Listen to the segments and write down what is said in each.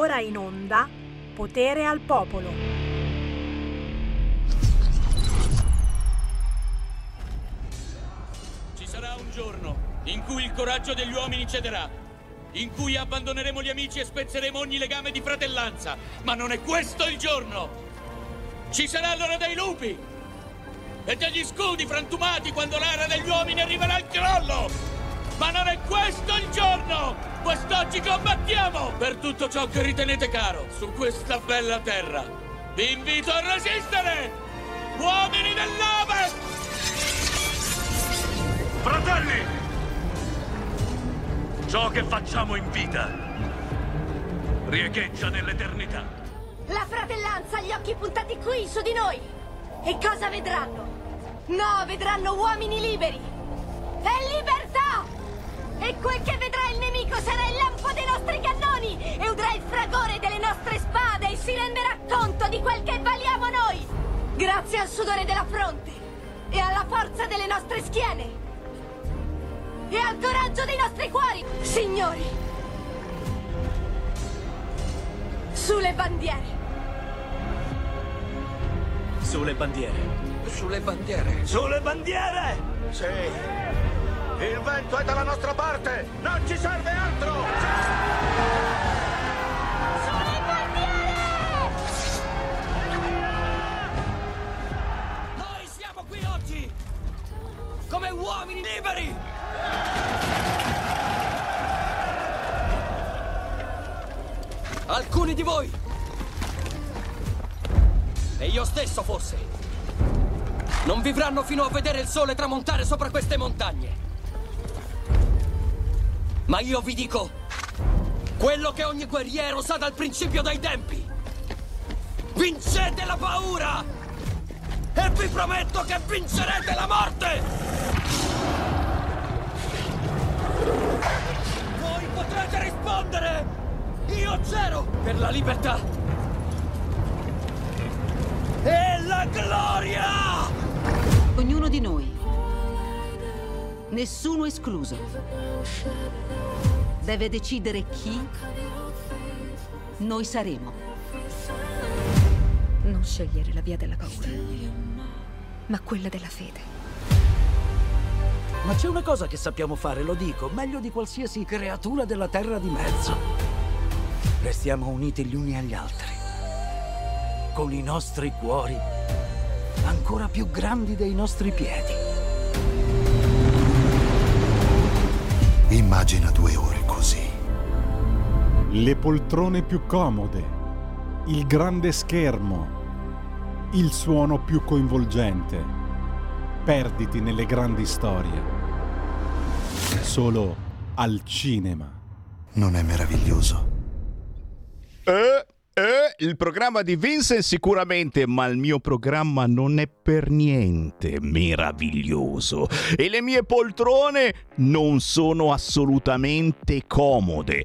ora in onda Potere al Popolo. Ci sarà un giorno in cui il coraggio degli uomini cederà, in cui abbandoneremo gli amici e spezzeremo ogni legame di fratellanza, ma non è questo il giorno! Ci sarà l'ora dei lupi e degli scudi frantumati quando l'era degli uomini arriverà al crollo! Ma non è questo il giorno! Quest'oggi combattiamo per tutto ciò che ritenete caro su questa bella terra. Vi invito a resistere! Uomini dell'Ovest! Fratelli! Ciò che facciamo in vita riecheggia nell'eternità. La fratellanza ha gli occhi puntati qui, su di noi! E cosa vedranno? No, vedranno uomini liberi! E libertà! E quel che vedrà il nemico sarà il lampo dei nostri cannoni! E udrà il fragore delle nostre spade e si renderà conto di quel che valiamo noi! Grazie al sudore della fronte! E alla forza delle nostre schiene! E al coraggio dei nostri cuori! Signori! Sulle bandiere! Sulle bandiere. Sulle bandiere. Sulle bandiere! Sì. Il vento è dalla nostra parte! Non ci serve altro! Noi siamo qui oggi come uomini liberi! Alcuni di voi. E io stesso forse. Non vivranno fino a vedere il sole tramontare sopra queste montagne. Ma io vi dico quello che ogni guerriero sa dal principio dei tempi. Vincete la paura! E vi prometto che vincerete la morte! Voi potrete rispondere! Io c'ero per la libertà! E la gloria! Ognuno di noi, nessuno escluso, deve decidere chi noi saremo. Non scegliere la via della paura, ma quella della fede. Ma c'è una cosa che sappiamo fare, lo dico, meglio di qualsiasi creatura della terra di mezzo. Restiamo uniti gli uni agli altri, con i nostri cuori ancora più grandi dei nostri piedi. Immagina due ore così. Le poltrone più comode, il grande schermo, il suono più coinvolgente. Perditi nelle grandi storie. Solo al cinema. Non è meraviglioso? Eh, eh, il programma di Vincent sicuramente, ma il mio programma non è per niente meraviglioso. E le mie poltrone non sono assolutamente comode.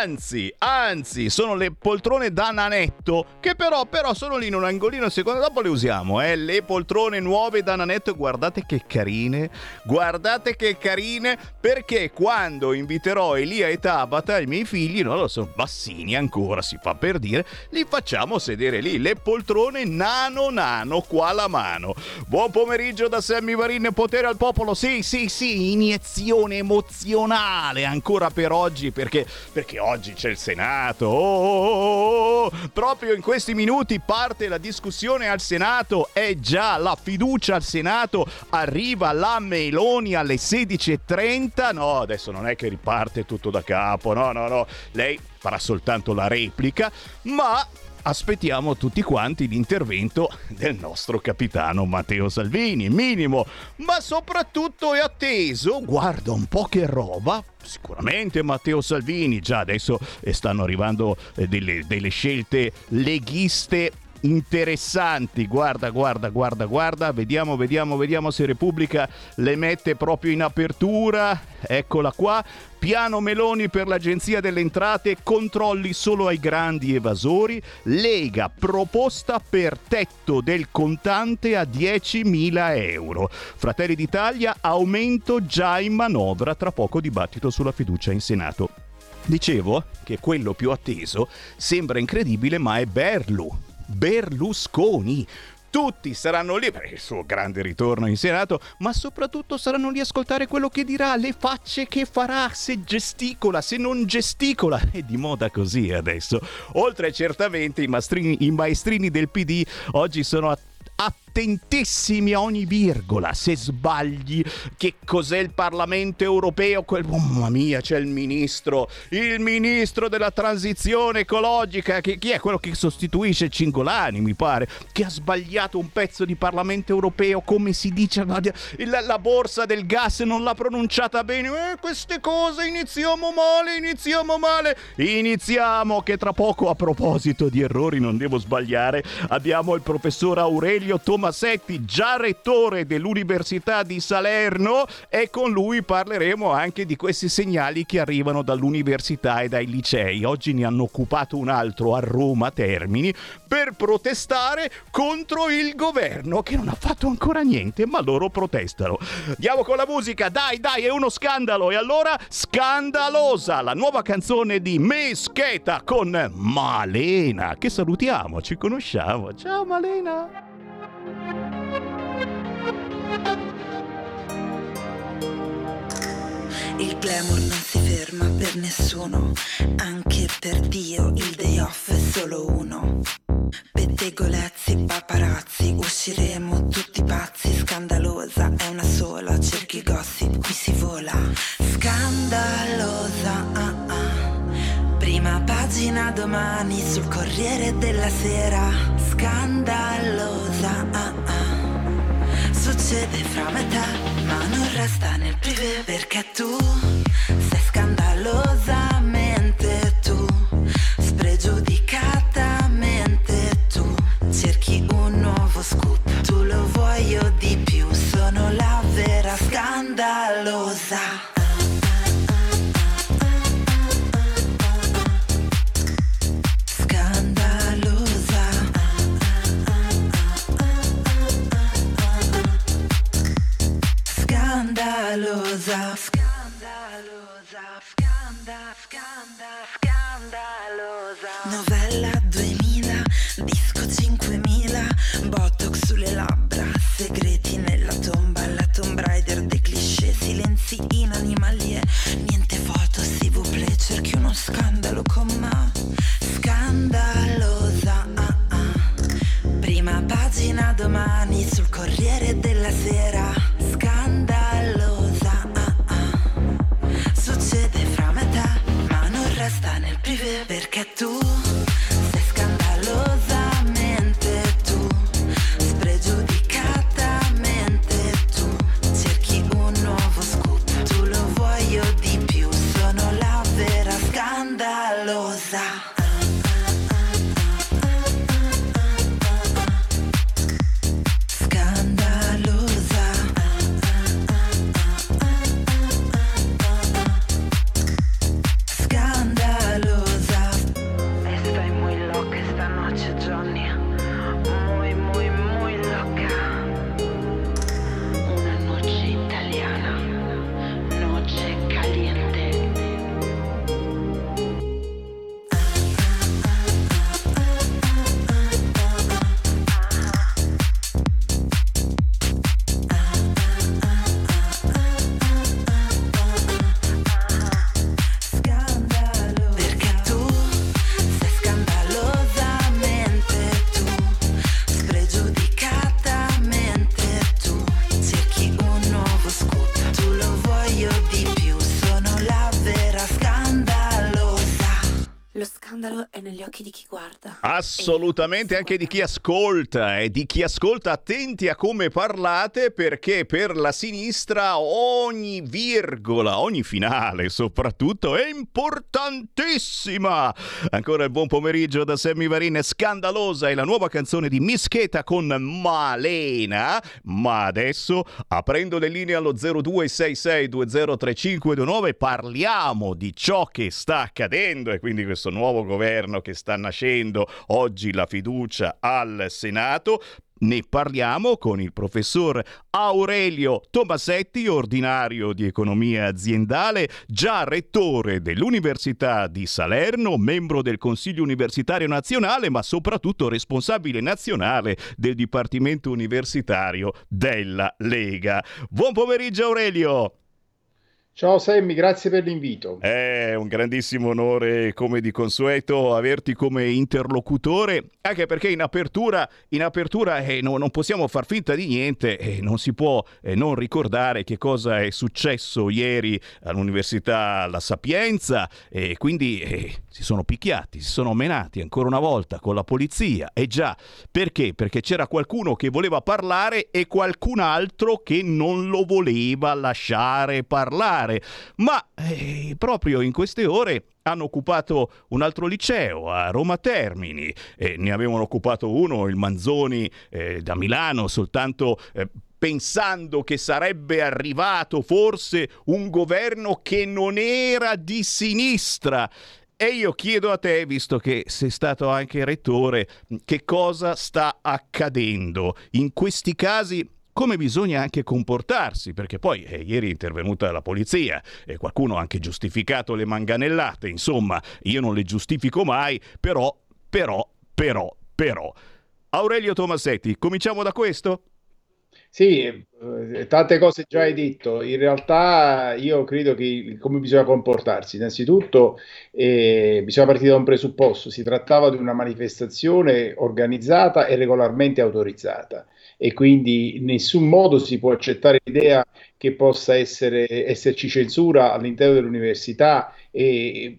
Anzi, anzi, sono le poltrone da nanetto che però, però sono lì in un angolino, secondo dopo le usiamo, eh, le poltrone nuove da nanetto, guardate che carine, guardate che carine, perché quando inviterò Elia e Tabata, i miei figli, no, sono bassini ancora, si fa per dire, li facciamo sedere lì, le poltrone nano nano qua alla mano. Buon pomeriggio da Sammy Varin, potere al popolo, sì, sì, sì, iniezione emozionale ancora per oggi, perché perché oggi c'è il Senato. Oh, oh, oh, oh, Proprio in questi minuti parte la discussione al Senato. È già la fiducia al Senato. Arriva la Meloni alle 16.30. No, adesso non è che riparte tutto da capo. No, no, no. Lei farà soltanto la replica, ma aspettiamo tutti quanti l'intervento del nostro capitano Matteo Salvini, minimo, ma soprattutto è atteso, guarda un po' che roba, sicuramente Matteo Salvini, già adesso eh, stanno arrivando eh, delle, delle scelte leghiste interessanti. Guarda, guarda, guarda, guarda. Vediamo, vediamo, vediamo se Repubblica le mette proprio in apertura. Eccola qua. Piano Meloni per l'Agenzia delle Entrate, controlli solo ai grandi evasori. Lega proposta per tetto del contante a 10.000 euro. Fratelli d'Italia, aumento già in manovra. Tra poco dibattito sulla fiducia in Senato. Dicevo che quello più atteso sembra incredibile, ma è Berlu. Berlusconi. Tutti saranno lì per il suo grande ritorno in Senato, ma soprattutto saranno lì a ascoltare quello che dirà, le facce che farà, se gesticola, se non gesticola. È di moda così adesso. Oltre certamente i, mastrini, i maestrini del PD oggi sono a attentissimi a ogni virgola. Se sbagli, che cos'è il Parlamento europeo? Quel... Oh, mamma mia, c'è il ministro, il ministro della transizione ecologica. Che, chi è quello che sostituisce Cingolani, mi pare, che ha sbagliato un pezzo di Parlamento europeo, come si dice, la, la borsa del gas non l'ha pronunciata bene. Eh, queste cose iniziamo male, iniziamo male. Iniziamo che tra poco, a proposito di errori, non devo sbagliare, abbiamo il professor Aurelio Tomasetti, già rettore dell'Università di Salerno e con lui parleremo anche di questi segnali che arrivano dall'università e dai licei. Oggi ne hanno occupato un altro a Roma Termini per protestare contro il governo che non ha fatto ancora niente, ma loro protestano. Andiamo con la musica, dai, dai, è uno scandalo. E allora, scandalosa, la nuova canzone di Mescheta con Malena, che salutiamo, ci conosciamo. Ciao Malena. Il glamour non si ferma per nessuno, anche per Dio il day off è solo uno. Pettegolezzi, paparazzi, usciremo tutti pazzi, scandalosa è una sola, cerchi gossip, qui si vola. Scandalosa, ah ah. Prima pagina domani sul Corriere della Sera, scandalosa, ah ah succede fra me te, ma non resta nel privé perché tu occhi di chi guarda. Assolutamente anche di chi ascolta e di chi ascolta attenti a come parlate perché per la sinistra ogni virgola, ogni finale soprattutto è importantissima. Ancora il buon pomeriggio da Sammy Varin, scandalosa è la nuova canzone di Mischeta con Malena, ma adesso aprendo le linee allo 0266203529 parliamo di ciò che sta accadendo e quindi questo nuovo governo che sta nascendo, oggi la fiducia al Senato. ne parliamo con il professor Aurelio Tomasetti, ordinario di economia aziendale, già rettore dell'Università di Salerno, membro del Consiglio Universitario Nazionale, ma soprattutto responsabile nazionale del Dipartimento Universitario della Lega. Buon pomeriggio Aurelio! Ciao Sammy, grazie per l'invito. È un grandissimo onore, come di consueto, averti come interlocutore, anche perché in apertura, in apertura eh, no, non possiamo far finta di niente e eh, non si può eh, non ricordare che cosa è successo ieri all'Università La Sapienza e quindi eh, si sono picchiati, si sono menati ancora una volta con la polizia. E già, perché? Perché c'era qualcuno che voleva parlare e qualcun altro che non lo voleva lasciare parlare fare, ma eh, proprio in queste ore hanno occupato un altro liceo a Roma Termini, eh, ne avevano occupato uno, il Manzoni eh, da Milano, soltanto eh, pensando che sarebbe arrivato forse un governo che non era di sinistra. E io chiedo a te, visto che sei stato anche rettore, che cosa sta accadendo? In questi casi come bisogna anche comportarsi, perché poi eh, ieri è intervenuta la polizia e qualcuno ha anche giustificato le manganellate, insomma, io non le giustifico mai, però, però, però, però. Aurelio Tomasetti, cominciamo da questo? Sì, eh, tante cose già hai detto. In realtà io credo che come bisogna comportarsi. Innanzitutto eh, bisogna partire da un presupposto. Si trattava di una manifestazione organizzata e regolarmente autorizzata e quindi in nessun modo si può accettare l'idea che possa essere, esserci censura all'interno dell'università e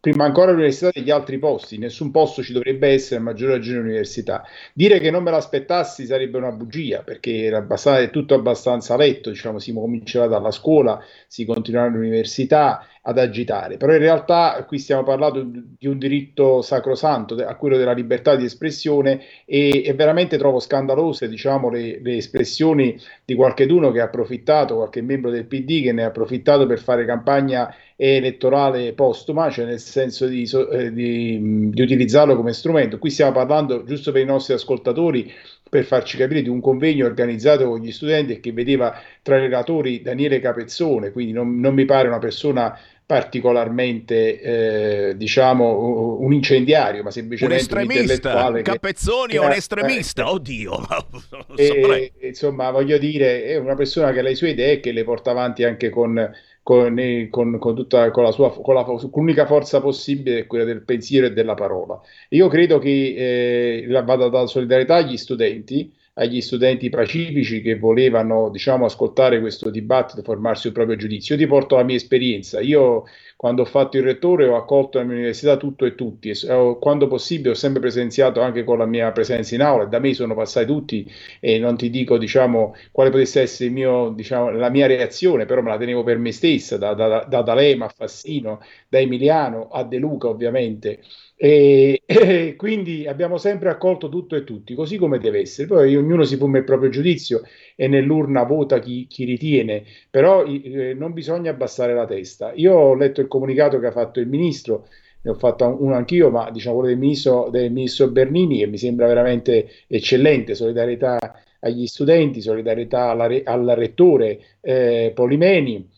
prima ancora l'università degli altri posti, nessun posto ci dovrebbe essere a maggior ragione l'università. Dire che non me l'aspettassi sarebbe una bugia, perché era è tutto abbastanza letto, diciamo, si comincerà dalla scuola, si continuerà all'università, ad agitare. Però in realtà qui stiamo parlando di un diritto sacrosanto, a quello della libertà di espressione e, e veramente trovo scandalose diciamo, le, le, espressioni di qualcheduno che ha approfittato, qualche membro del PD che ne ha approfittato per fare campagna elettorale postuma, cioè nel senso di, eh, di, di utilizzarlo come strumento. Qui stiamo parlando, giusto per i nostri ascoltatori, per farci capire di un convegno organizzato con gli studenti che vedeva tra i relatori Daniele Capezzone, quindi non, non mi pare una persona particolarmente, eh, diciamo, un incendiario, ma semplicemente un, un intellettuale. Capezzoni è un estremista, eh, oddio. e, insomma, voglio dire, è una persona che ha le sue idee e che le porta avanti anche con con, con, con, tutta, con la sua con, la, con l'unica forza possibile, quella del pensiero e della parola. Io credo che eh, vada da solidarietà agli studenti, agli studenti pacifici che volevano diciamo, ascoltare questo dibattito, formarsi un proprio giudizio. Io ti porto la mia esperienza. Io quando ho fatto il rettore ho accolto nella mia università tutto e tutti e quando possibile ho sempre presenziato anche con la mia presenza in aula da me sono passati tutti e non ti dico diciamo quale potesse essere mio, diciamo, la mia reazione, però me la tenevo per me stessa, da, da, da D'Alema a Fassino, da Emiliano a De Luca ovviamente e, e, quindi abbiamo sempre accolto tutto e tutti, così come deve essere. Poi ognuno si forma il proprio giudizio e nell'urna vota chi, chi ritiene, però eh, non bisogna abbassare la testa. Io ho letto il comunicato che ha fatto il ministro, ne ho fatto uno anch'io, ma diciamo quello del ministro, del ministro Bernini, che mi sembra veramente eccellente, solidarietà agli studenti, solidarietà alla, al rettore eh, Polimeni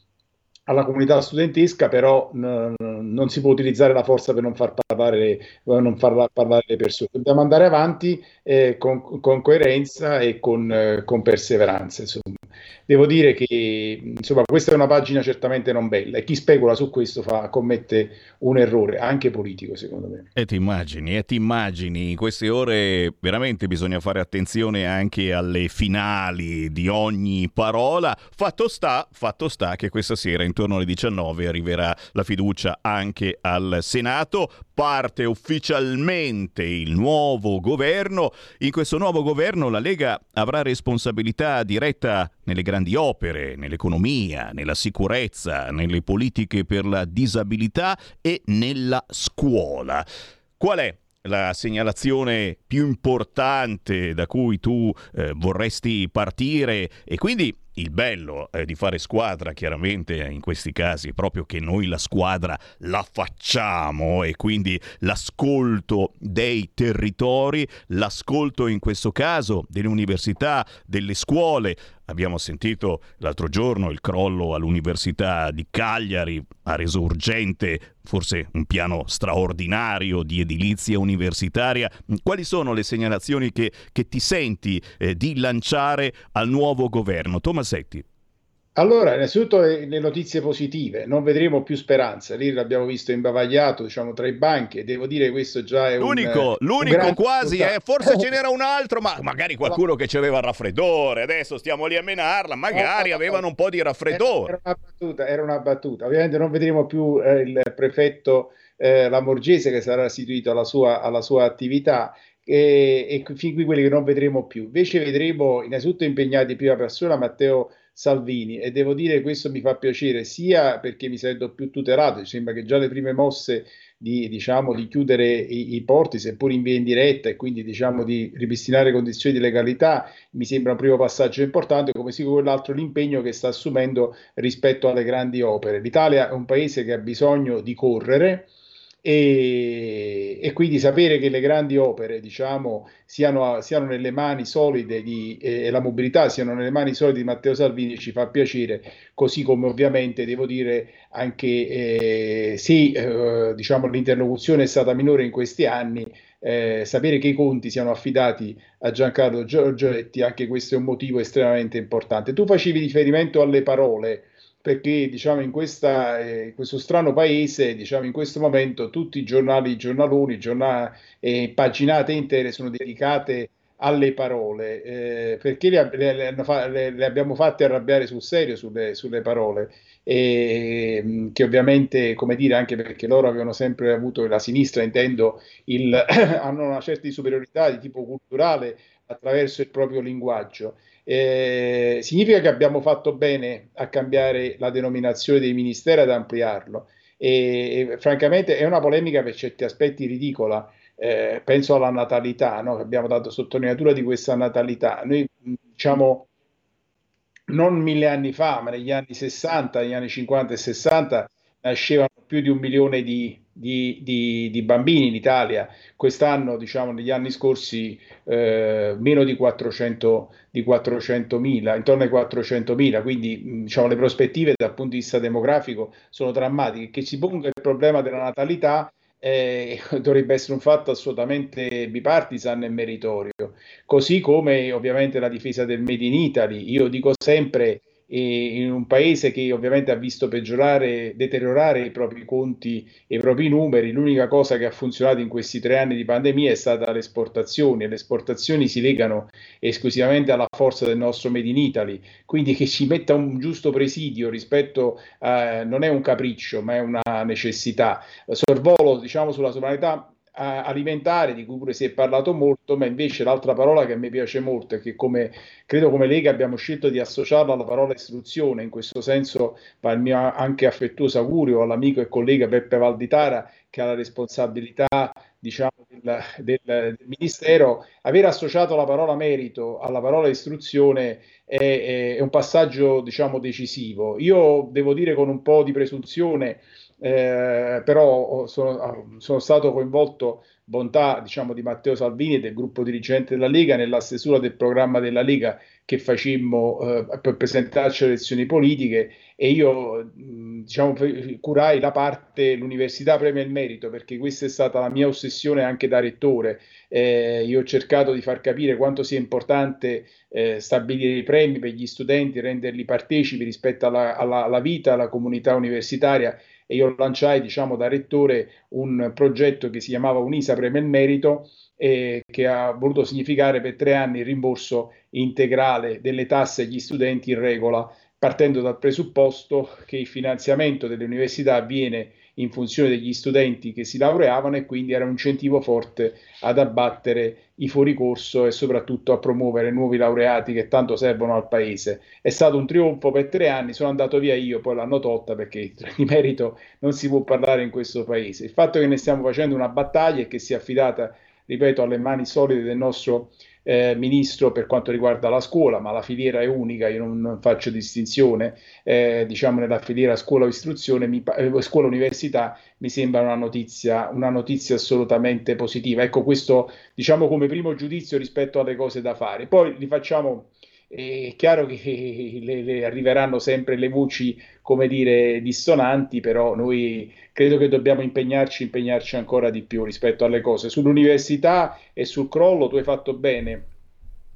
alla comunità studentesca, però n- non si può utilizzare la forza per non far parlare, non far parlare le persone. Dobbiamo andare avanti eh, con, con, coerenza e con, eh, con perseveranza. Insomma. Devo dire che insomma, questa è una pagina certamente non bella e chi specula su questo fa, commette un errore, anche politico secondo me. E ti immagini, e ti immagini, in queste ore veramente bisogna fare attenzione anche alle finali di ogni parola. Fatto sta, fatto sta che questa sera intorno alle 19 arriverà la fiducia anche al Senato, parte ufficialmente il nuovo governo. In questo nuovo governo la Lega avrà responsabilità diretta nelle grandi opere, nell'economia, nella sicurezza, nelle politiche per la disabilità e nella scuola. Qual è la segnalazione più importante da cui tu eh, vorresti partire e quindi il bello eh, di fare squadra, chiaramente in questi casi, è proprio che noi la squadra la facciamo e quindi l'ascolto dei territori, l'ascolto in questo caso delle università, delle scuole, Abbiamo sentito l'altro giorno il crollo all'Università di Cagliari, ha reso urgente forse un piano straordinario di edilizia universitaria. Quali sono le segnalazioni che, che ti senti eh, di lanciare al nuovo governo? Tomasetti. Allora, innanzitutto le notizie positive, non vedremo più speranza, lì l'abbiamo visto imbavagliato, diciamo, tra i banchi e devo dire questo già è l'unico, un L'unico, un quasi, eh, forse ce n'era un altro, ma magari qualcuno che aveva il raffreddore, adesso stiamo lì a menarla, magari avevano un po' di raffreddore. Era una battuta, era una battuta. ovviamente non vedremo più eh, il prefetto eh, Lamorgese che sarà istituito alla sua, alla sua attività e, fin qui quelli che non vedremo più. Invece vedremo innanzitutto impegnati prima persona Matteo Salvini e devo dire questo mi fa piacere sia perché mi sento più tutelato, sembra che già le prime mosse di, diciamo, di chiudere i, i, porti, seppur in via indiretta, e quindi diciamo, di ripristinare condizioni di legalità, mi sembra un primo passaggio importante, come sia quell'altro l'impegno che sta assumendo rispetto alle grandi opere. L'Italia è un paese che ha bisogno di correre, e, e, quindi sapere che le grandi opere diciamo, siano, siano nelle mani solide di, eh, e la mobilità siano nelle mani solide di Matteo Salvini ci fa piacere, così come ovviamente devo dire anche eh, se eh, diciamo, l'interlocuzione è stata minore in questi anni, eh, sapere che i conti siano affidati a Giancarlo Giorgetti, anche questo è un motivo estremamente importante. Tu facevi riferimento alle parole perché diciamo in, questa, eh, questo strano paese, diciamo in questo momento tutti i giornali, i giornaloni, giornali, eh, paginate intere sono dedicate alle parole, eh, perché le, le, le, le, abbiamo fatte arrabbiare sul serio sulle, sulle parole, e, mm, che ovviamente, come dire, anche perché loro avevano sempre avuto, la sinistra intendo, il, hanno una certa superiorità di tipo culturale attraverso il proprio linguaggio. Eh, significa che abbiamo fatto bene a cambiare la denominazione dei ministeri ad ampliarlo. E, e francamente è una polemica per certi aspetti ridicola. Eh, penso alla natalità, no? abbiamo dato sottolineatura di questa natalità. Noi diciamo non mille anni fa, ma negli anni 60, negli anni 50 e 60 nascevano più di un milione di, di, di, di bambini in Italia, quest'anno, diciamo, negli anni scorsi, eh, meno di 400, di 400.000, intorno ai 400.000, quindi diciamo, le prospettive dal punto di vista demografico sono drammatiche. Che si ponga il problema della natalità eh, dovrebbe essere un fatto assolutamente bipartisan e meritorio, così come ovviamente la difesa del Made in Italy. Io dico sempre in un paese che ovviamente ha visto peggiorare, deteriorare i propri conti e i propri numeri, l'unica cosa che ha funzionato in questi tre anni di pandemia è stata le esportazioni e le esportazioni si legano esclusivamente alla forza del nostro Made in Italy, quindi che ci metta un giusto presidio rispetto a, non è un capriccio ma è una necessità. Sorvolo diciamo sulla sovranità alimentare di cui pure si è parlato molto, ma invece l'altra parola che a me piace molto e che come, credo come Lega abbiamo scelto di associarla alla parola istruzione, in questo senso va il mio anche affettuoso augurio all'amico e collega Beppe Valditara che ha la responsabilità diciamo, del, del, del, Ministero, aver associato la parola merito alla parola istruzione è, è un passaggio diciamo, decisivo. Io devo dire con un po' di presunzione eh, però sono, ah, sono, stato coinvolto, bontà diciamo, di Matteo Salvini del gruppo dirigente della Lega, nella stesura del programma della Lega che facemmo eh, per presentarci alle elezioni politiche e io diciamo, curai la parte l'università premia il merito perché questa è stata la mia ossessione anche da rettore. Eh, io ho cercato di far capire quanto sia importante eh, stabilire i premi per gli studenti, renderli partecipi rispetto alla, alla, alla vita, alla comunità universitaria e io lanciai diciamo da rettore un progetto che si chiamava Unisa Preme il Merito e che ha voluto significare per tre anni il rimborso integrale delle tasse agli studenti in regola, partendo dal presupposto che il finanziamento delle università avviene in funzione degli studenti che si laureavano e quindi era un incentivo forte ad abbattere i fuoricorso e soprattutto a promuovere nuovi laureati che tanto servono al paese. È stato un trionfo per tre anni, sono andato via io, poi l'hanno tolta perché di merito non si può parlare in questo paese. Il fatto che ne stiamo facendo una battaglia e che sia affidata, ripeto, alle mani solide del nostro eh, ministro per quanto riguarda la scuola, ma la filiera è unica, io non, non faccio distinzione, eh, diciamo nella filiera scuola istruzione, mi, eh, scuola università mi sembra una notizia, una notizia assolutamente positiva. Ecco questo diciamo come primo giudizio rispetto alle cose da fare. Poi li facciamo è chiaro che le, le arriveranno sempre le voci, come dire, dissonanti, però noi credo che dobbiamo impegnarci, impegnarci ancora di più rispetto alle cose. Sull'università e sul crollo tu hai fatto bene.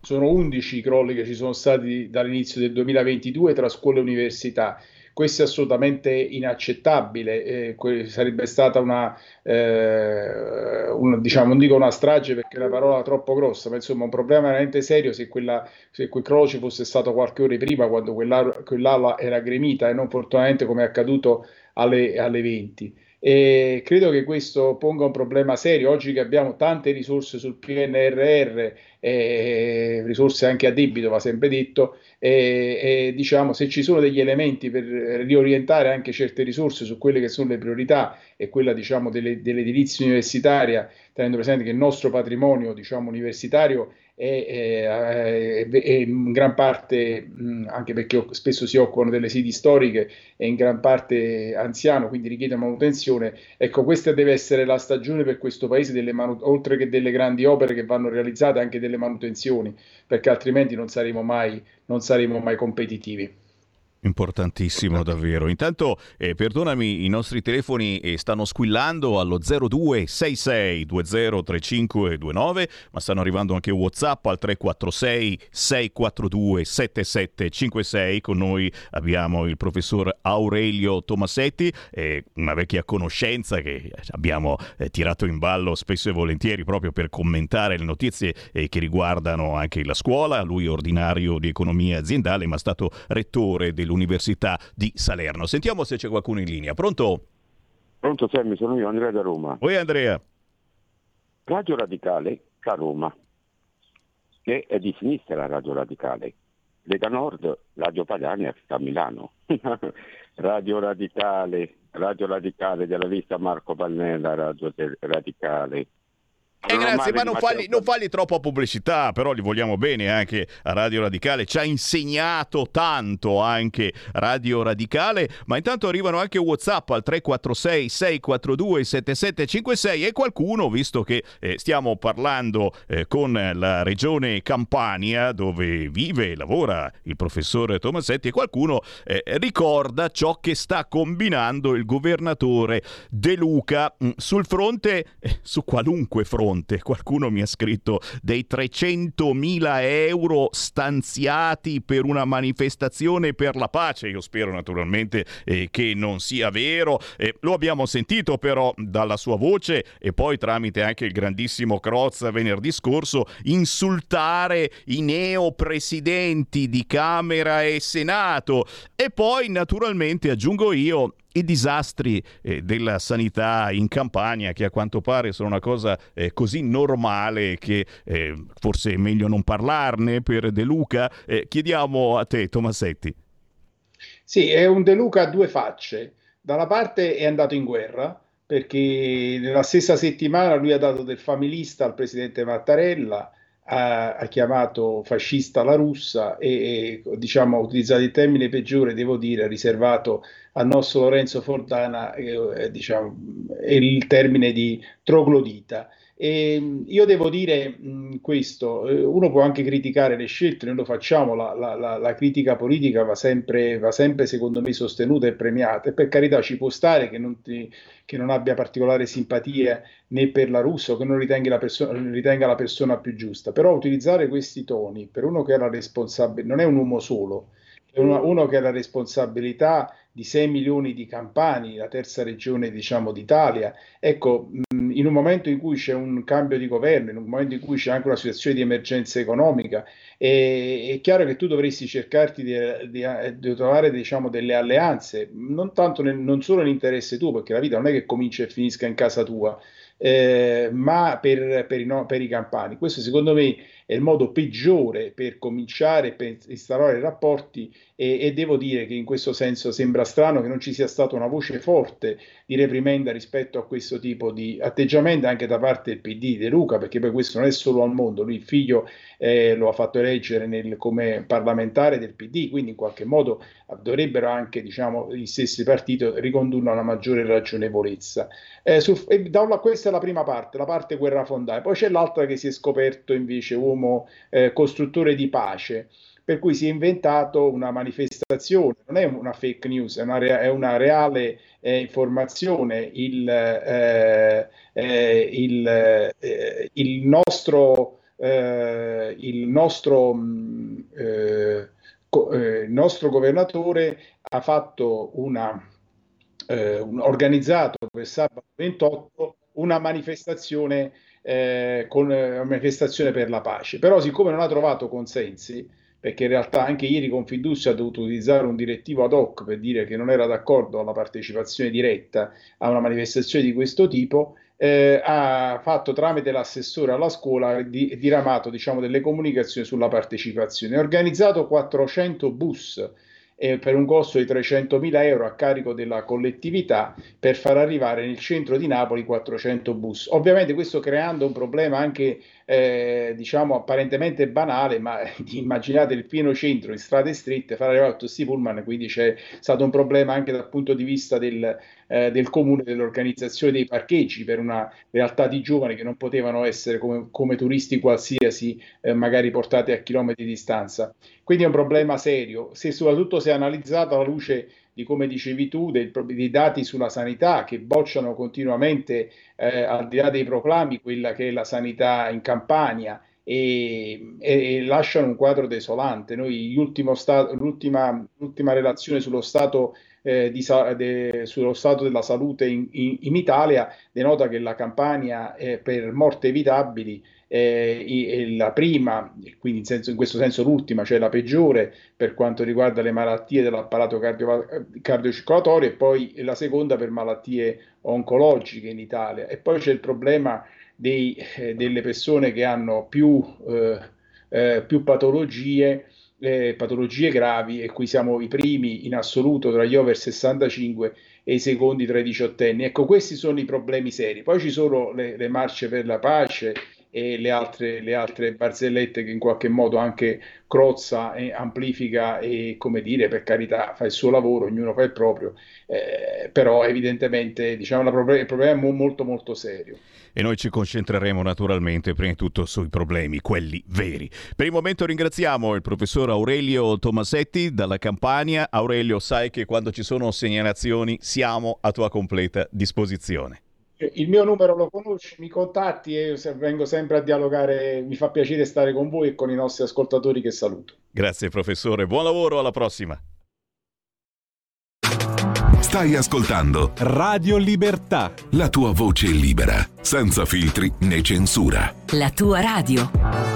Sono 11 i crolli che ci sono stati dall'inizio del 2022 tra scuole e università questo è assolutamente inaccettabile, eh, que- sarebbe stata una, eh, una, diciamo, non dico una strage perché è una parola troppo grossa, ma insomma un problema veramente serio se, quella, se quel croce fosse stato qualche ora prima quando quell'ala era gremita e non fortunatamente come è accaduto alle, alle 20. E credo che questo ponga un problema serio. Oggi che abbiamo tante risorse sul PNRR, eh, risorse anche a debito, va sempre detto, e, e, diciamo se ci sono degli elementi per riorientare anche certe risorse su quelle che sono le priorità e quella diciamo delle, dell'edilizia universitaria, tenendo presente che il nostro patrimonio diciamo universitario è, è, è, in gran parte, anche perché spesso si occupano delle sedi storiche, è in gran parte anziano, quindi richiede manutenzione. Ecco, questa deve essere la stagione per questo paese, manu- oltre che delle grandi opere che vanno realizzate, anche delle manutenzioni, perché altrimenti non saremo mai, non saremo mai competitivi. Importantissimo davvero. Intanto, eh, perdonami, i nostri telefoni eh, stanno squillando allo 0266203529, ma stanno arrivando anche WhatsApp al 346 642 7756. Con noi abbiamo il professor Aurelio Tomasetti, eh, una vecchia conoscenza che abbiamo eh, tirato in ballo spesso e volentieri proprio per commentare le notizie eh, che riguardano anche la scuola. Lui è ordinario di economia aziendale, ma è stato rettore dell'Università dell'Università di Salerno. Sentiamo se c'è qualcuno in linea. Pronto? Pronto Sammy, sono io, Andrea da Roma. Oi Andrea. Radio Radicale a Roma, che è di sinistra la Radio Radicale. Lega Nord, Radio Pagani a Milano. Radio Radicale, Radio Radicale della lista Marco Pannella, Radio Radicale. Eh, grazie, ma non fargli, non fargli troppa pubblicità, però gli vogliamo bene anche a Radio Radicale. Ci ha insegnato tanto anche Radio Radicale, ma intanto arrivano anche WhatsApp al 346 642 7756 e qualcuno, visto che eh, stiamo parlando eh, con la regione Campania, dove vive e lavora il professore Tomasetti, e qualcuno eh, ricorda ciò che sta combinando il governatore De Luca mh, mm, sul fronte, eh, su qualunque fronte fronte. Qualcuno mi ha scritto dei 300.000 euro stanziati per una manifestazione per la pace. Io spero naturalmente eh, che non sia vero. Eh, lo abbiamo sentito però dalla sua voce e poi tramite anche il grandissimo Crozza venerdì scorso insultare i neopresidenti di Camera e Senato. E poi naturalmente aggiungo io i disastri eh, della sanità in campagna, che a quanto pare sono una cosa eh, così normale che eh, forse è meglio non parlarne per De Luca. Eh, chiediamo a te, Tomasetti. Sì, è un De Luca a due facce. Da una parte è andato in guerra, perché nella stessa settimana lui ha dato del familista al presidente Mattarella, ha, ha, chiamato fascista la russa e, e diciamo, ha utilizzato il termine peggiore, devo dire, riservato al nostro Lorenzo Fontana, eh, diciamo, è il termine di troglodita. E io devo dire mh, questo, eh, uno può anche criticare le scelte, noi lo facciamo, la, la, la, critica politica va sempre, va sempre, secondo me sostenuta e premiata e per carità ci può stare che non, ti, che non abbia particolare simpatia né per la Russia o che non ritenga la, perso- ritenga la persona più giusta, però utilizzare questi toni per uno che ha la responsabilità, non è un uomo solo, è uno, uno che ha la responsabilità di 6 milioni di campani, la terza regione diciamo d'Italia. Ecco, in un momento in cui c'è un cambio di governo, in un momento in cui c'è anche una situazione di emergenza economica, è, è chiaro che tu dovresti cercarti di, di, di trovare diciamo, delle alleanze, non tanto nel, non solo nell'interesse tuo, perché la vita non è che comincia e finisca in casa tua, eh, ma per, per, i, no, per, i, campani. Questo secondo me è il modo peggiore per cominciare per instaurare rapporti e, e, devo dire che in questo senso sembra strano che non ci sia stata una voce forte di reprimenda rispetto a questo tipo di atteggiamento anche da parte del PD di De Luca, perché poi questo non è solo al mondo, lui il figlio eh, lo ha fatto eleggere nel, come parlamentare del PD, quindi in qualche modo dovrebbero anche diciamo, gli stessi partiti ricondurlo a una maggiore ragionevolezza. Eh, su, da una, questa è la prima parte, la parte guerrafondaia, poi c'è l'altra che si è scoperto invece uomo eh, costruttore di pace per cui si è inventato una manifestazione, non è una fake news, è una, rea- è una reale eh, informazione. Il, eh, eh, il, eh, il nostro, eh, il nostro, mh, mm, co- nostro governatore ha fatto una, un, organizzato per sabato 28 una manifestazione, con, una manifestazione per la pace. Però siccome non ha trovato consensi, perché in realtà anche ieri Confindustria ha dovuto utilizzare un direttivo ad hoc per dire che non era d'accordo alla partecipazione diretta a una manifestazione di questo tipo, eh, ha fatto tramite l'assessore alla scuola di, diramato diciamo, delle comunicazioni sulla partecipazione. Ha organizzato 400 bus eh, per un costo di 300.000 euro a carico della collettività per far arrivare nel centro di Napoli 400 bus. Ovviamente questo creando un problema anche eh, diciamo apparentemente banale, ma immaginate il pieno centro in strade strette, far arrivare tutti questi pullman, quindi c'è stato un problema anche dal punto di vista del, eh, del comune, dell'organizzazione dei parcheggi per una realtà di giovani che non potevano essere come, come turisti qualsiasi, eh, magari portati a chilometri di distanza. Quindi è un problema serio, se soprattutto se analizzato alla luce di come dicevi tu, dei, dei dati sulla sanità che bocciano continuamente, eh, al di là dei proclami, quella che è la sanità in Campania. E, e, lasciano un quadro desolante. Noi sta, l'ultima, l'ultima, relazione sullo stato, eh, di, de, sullo stato, della salute in, in, in, Italia denota che la Campania eh, per morte evitabili eh, la prima, quindi in, senso, in, questo senso l'ultima, cioè la peggiore per quanto riguarda le malattie dell'apparato cardio, cardiocircolatorio e poi la seconda per malattie oncologiche in Italia. E poi c'è il problema dei, eh, delle persone che hanno più, eh, eh più patologie, eh, patologie gravi e qui siamo i primi in assoluto tra gli over 65 e i secondi tra i diciottenni. Ecco, questi sono i problemi seri. Poi ci sono le, le marce per la pace, e le altre, le altre barzellette che in qualche modo anche Crozza e amplifica e come dire per carità fa il suo lavoro, ognuno fa il proprio, eh, però evidentemente diciamo, il problema è molto molto serio. E noi ci concentreremo naturalmente prima di tutto sui problemi, quelli veri. Per il momento ringraziamo il professor Aurelio Tomasetti dalla Campania. Aurelio, sai che quando ci sono segnalazioni siamo a tua completa disposizione. Il mio numero lo conosci, mi contatti e vengo sempre a dialogare. Mi fa piacere stare con voi e con i nostri ascoltatori che saluto. Grazie professore, buon lavoro, alla prossima. Stai ascoltando Radio Libertà. La tua voce libera, senza filtri né censura. La tua radio.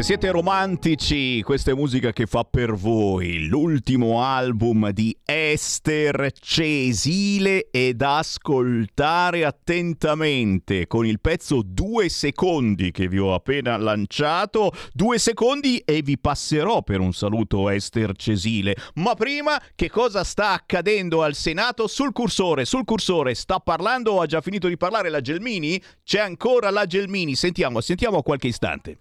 Se siete romantici, questa è musica che fa per voi. L'ultimo album di Esther Cesile è da ascoltare attentamente con il pezzo Due secondi che vi ho appena lanciato. Due secondi e vi passerò per un saluto Esther Cesile. Ma prima, che cosa sta accadendo al Senato? Sul cursore, sul cursore sta parlando o ha già finito di parlare la Gelmini? C'è ancora la Gelmini. Sentiamo, sentiamo qualche istante.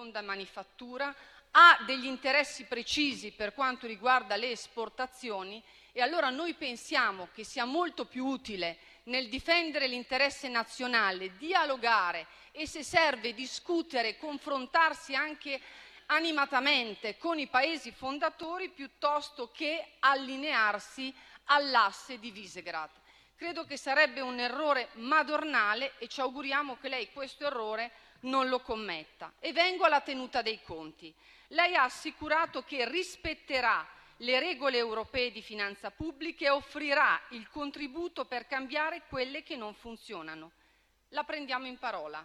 Seconda manifattura, ha degli interessi precisi per quanto riguarda le esportazioni e allora noi pensiamo che sia molto più utile nel difendere l'interesse nazionale, dialogare e se serve discutere, confrontarsi anche animatamente con i paesi fondatori piuttosto che allinearsi all'asse di Visegrad. Credo che sarebbe un errore madornale e ci auguriamo che lei questo errore non lo commetta. E vengo alla tenuta dei conti. Lei ha assicurato che rispetterà le regole europee di finanza pubblica e offrirà il contributo per cambiare quelle che non funzionano. La prendiamo in parola,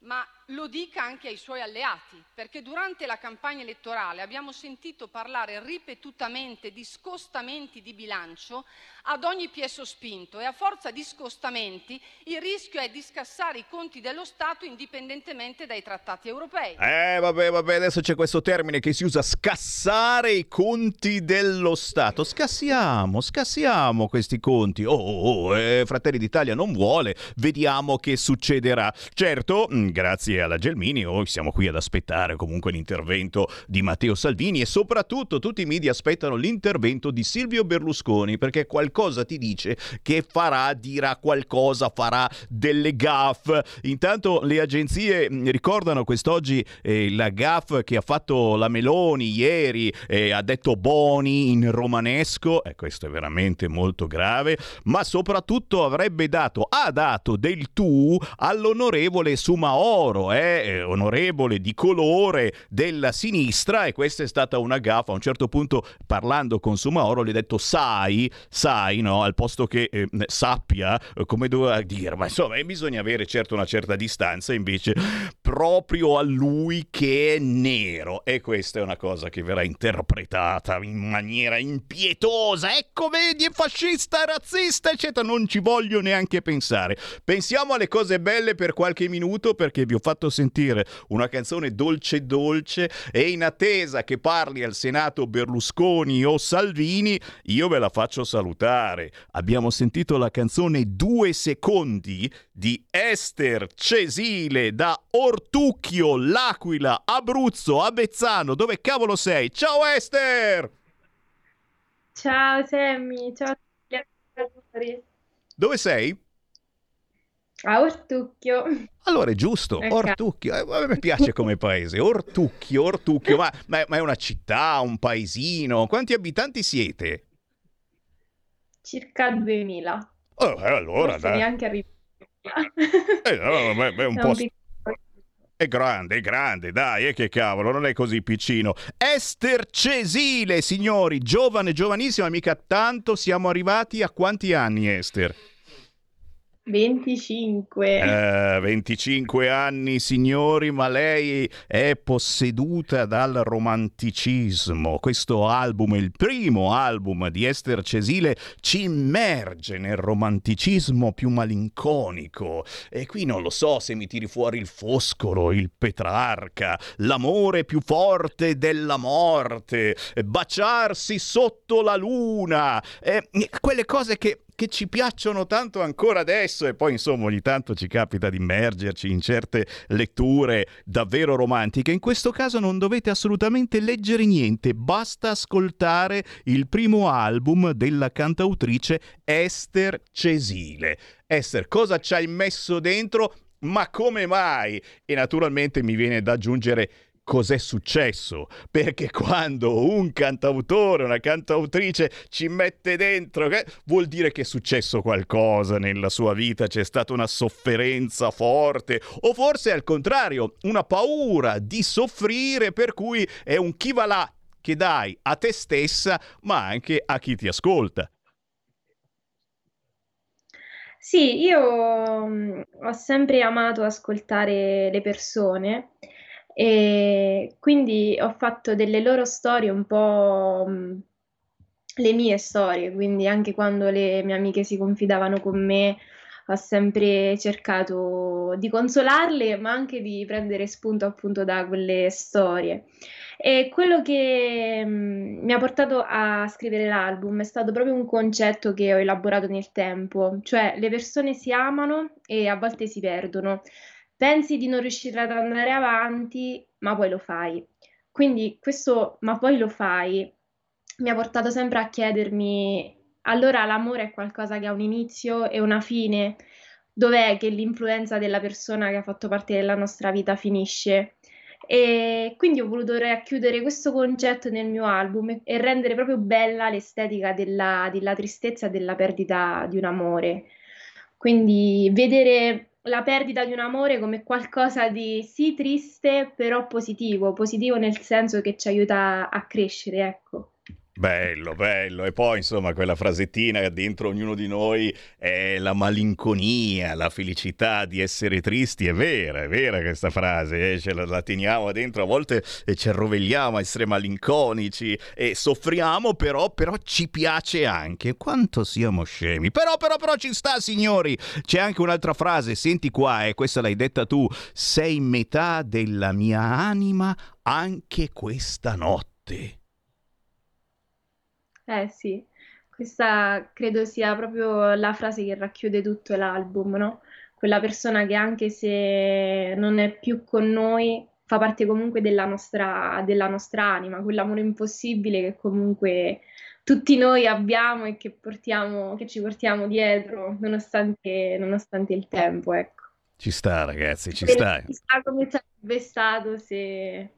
ma lo dica anche ai suoi alleati, perché durante la campagna elettorale abbiamo sentito parlare ripetutamente di scostamenti di bilancio ad ogni piè sospinto e a forza di scostamenti il rischio è di scassare i conti dello Stato indipendentemente dai trattati europei. Eh, vabbè, vabbè, adesso c'è questo termine che si usa scassare i conti dello Stato. Scassiamo, scassiamo questi conti. Oh, oh, oh eh, Fratelli d'Italia non vuole, vediamo che succederà. Certo, mh, alla Gelmini, oh, siamo qui ad aspettare comunque l'intervento di Matteo Salvini e soprattutto tutti i media aspettano l'intervento di Silvio Berlusconi perché qualcosa ti dice che farà, dirà qualcosa, farà delle gaffe. Intanto le agenzie mh, ricordano quest'oggi eh, la gaffe che ha fatto la Meloni ieri, eh, ha detto Boni in romanesco, e questo è veramente molto grave, ma soprattutto avrebbe dato, ha dato del tu all'onorevole Sumaoro è eh, onorevole di colore della sinistra e questa è stata una gaffa. A un certo punto parlando con Sumaoro gli ho detto sai, sai, no, al posto che eh, sappia eh, come doveva dire, ma insomma eh, bisogna avere certo una certa distanza invece proprio a lui che è nero e questa è una cosa che verrà interpretata in maniera impietosa. Ecco, vedi, è fascista, razzista, eccetera. Non ci voglio neanche pensare. Pensiamo alle cose belle per qualche minuto perché vi ho fatto sentire una canzone dolce dolce e in attesa che parli al Senato Berlusconi o Salvini, io ve la faccio salutare. Abbiamo sentito la canzone Due secondi di Esther Cesile da Ortucchio, L'Aquila, Abruzzo, Avezzano. Dove cavolo sei? Ciao Esther! Ciao Sammy, ciao a tutti. Dove sei? A Ortucchio. Allora è giusto, Ecco. Ortucchio, eh, a me piace come paese, Ortucchio, Ortucchio, ma, ma- è una città, un paesino, quanti abitanti siete? Circa 2000. Oh, eh, allora, Forse dai. neanche arrivato. Eh, no, ma- ma è un È po'... un s- piccolo- È grande, è grande, dai, e che cavolo, non è così piccino. Esther Cesile, signori, giovane, giovanissima, mica tanto, siamo arrivati a quanti anni, Esther? 25. Eh, 25 anni, signori, ma lei è posseduta dal romanticismo. Questo album, il primo album di Esther Cesile, ci immerge nel romanticismo più malinconico. E qui non lo so se mi tiri fuori il Foscolo, il Petrarca, l'amore più forte della morte, baciarsi sotto la luna, eh, quelle cose che che ci piacciono tanto ancora adesso e poi insomma ogni tanto ci capita di immergerci in certe letture davvero romantiche. In questo caso non dovete assolutamente leggere niente, basta ascoltare il primo album della cantautrice Esther Cesile. Esther, cosa ci hai messo dentro? Ma come mai? E naturalmente mi viene da aggiungere cos'è successo, perché quando un cantautore, una cantautrice ci mette dentro, che vuol dire che è successo qualcosa nella sua vita, c'è stata una sofferenza forte, o forse al contrario, una paura di soffrire, per cui è un chi va là che dai a te stessa, ma anche a chi ti ascolta. Sì, io mm, ho sempre amato ascoltare le persone e quindi ho fatto delle loro storie un po' mm, le mie storie, quindi anche quando le mie amiche si confidavano con me, ho sempre cercato di consolarle, ma anche di prendere spunto appunto da quelle storie. E quello che mm, mi ha portato a scrivere l'album è stato proprio un concetto che ho elaborato nel tempo, cioè le persone si amano e a volte si perdono. Pensi di non riuscire ad andare avanti, ma poi lo fai. Quindi questo ma poi lo fai mi ha portato sempre a chiedermi, allora l'amore è qualcosa che ha un inizio e una fine? Dov'è che l'influenza della persona che ha fatto parte della nostra vita finisce? E quindi ho voluto racchiudere questo concetto nel mio album e- rendere proprio bella l'estetica della, della tristezza e della perdita di un amore. Quindi vedere la perdita di un amore come qualcosa di sì triste, però positivo, positivo nel senso che ci aiuta a crescere, ecco. Bello, bello. E poi, insomma, quella frasettina dentro ognuno di noi è la malinconia, la felicità di essere tristi. È vera, è vera questa frase, eh? Ce la, la teniamo dentro. A volte eh, ci arrovelliamo a essere malinconici e soffriamo, però, però ci piace anche. Quanto siamo scemi. Però, però, però ci sta, signori. C'è anche un'altra frase, senti qua, e questa l'hai detta tu. Sei metà della mia anima anche questa notte. Eh sì, questa credo sia proprio la frase che racchiude tutto l'album, no? Quella persona che anche se non è più con noi, fa parte comunque della nostra, della nostra anima, quell'amore impossibile che comunque tutti noi abbiamo e che portiamo, che ci portiamo dietro, nonostante, nonostante il tempo, ecco. Ci sta, ragazzi, ci sta. Chissà come sarebbe stato se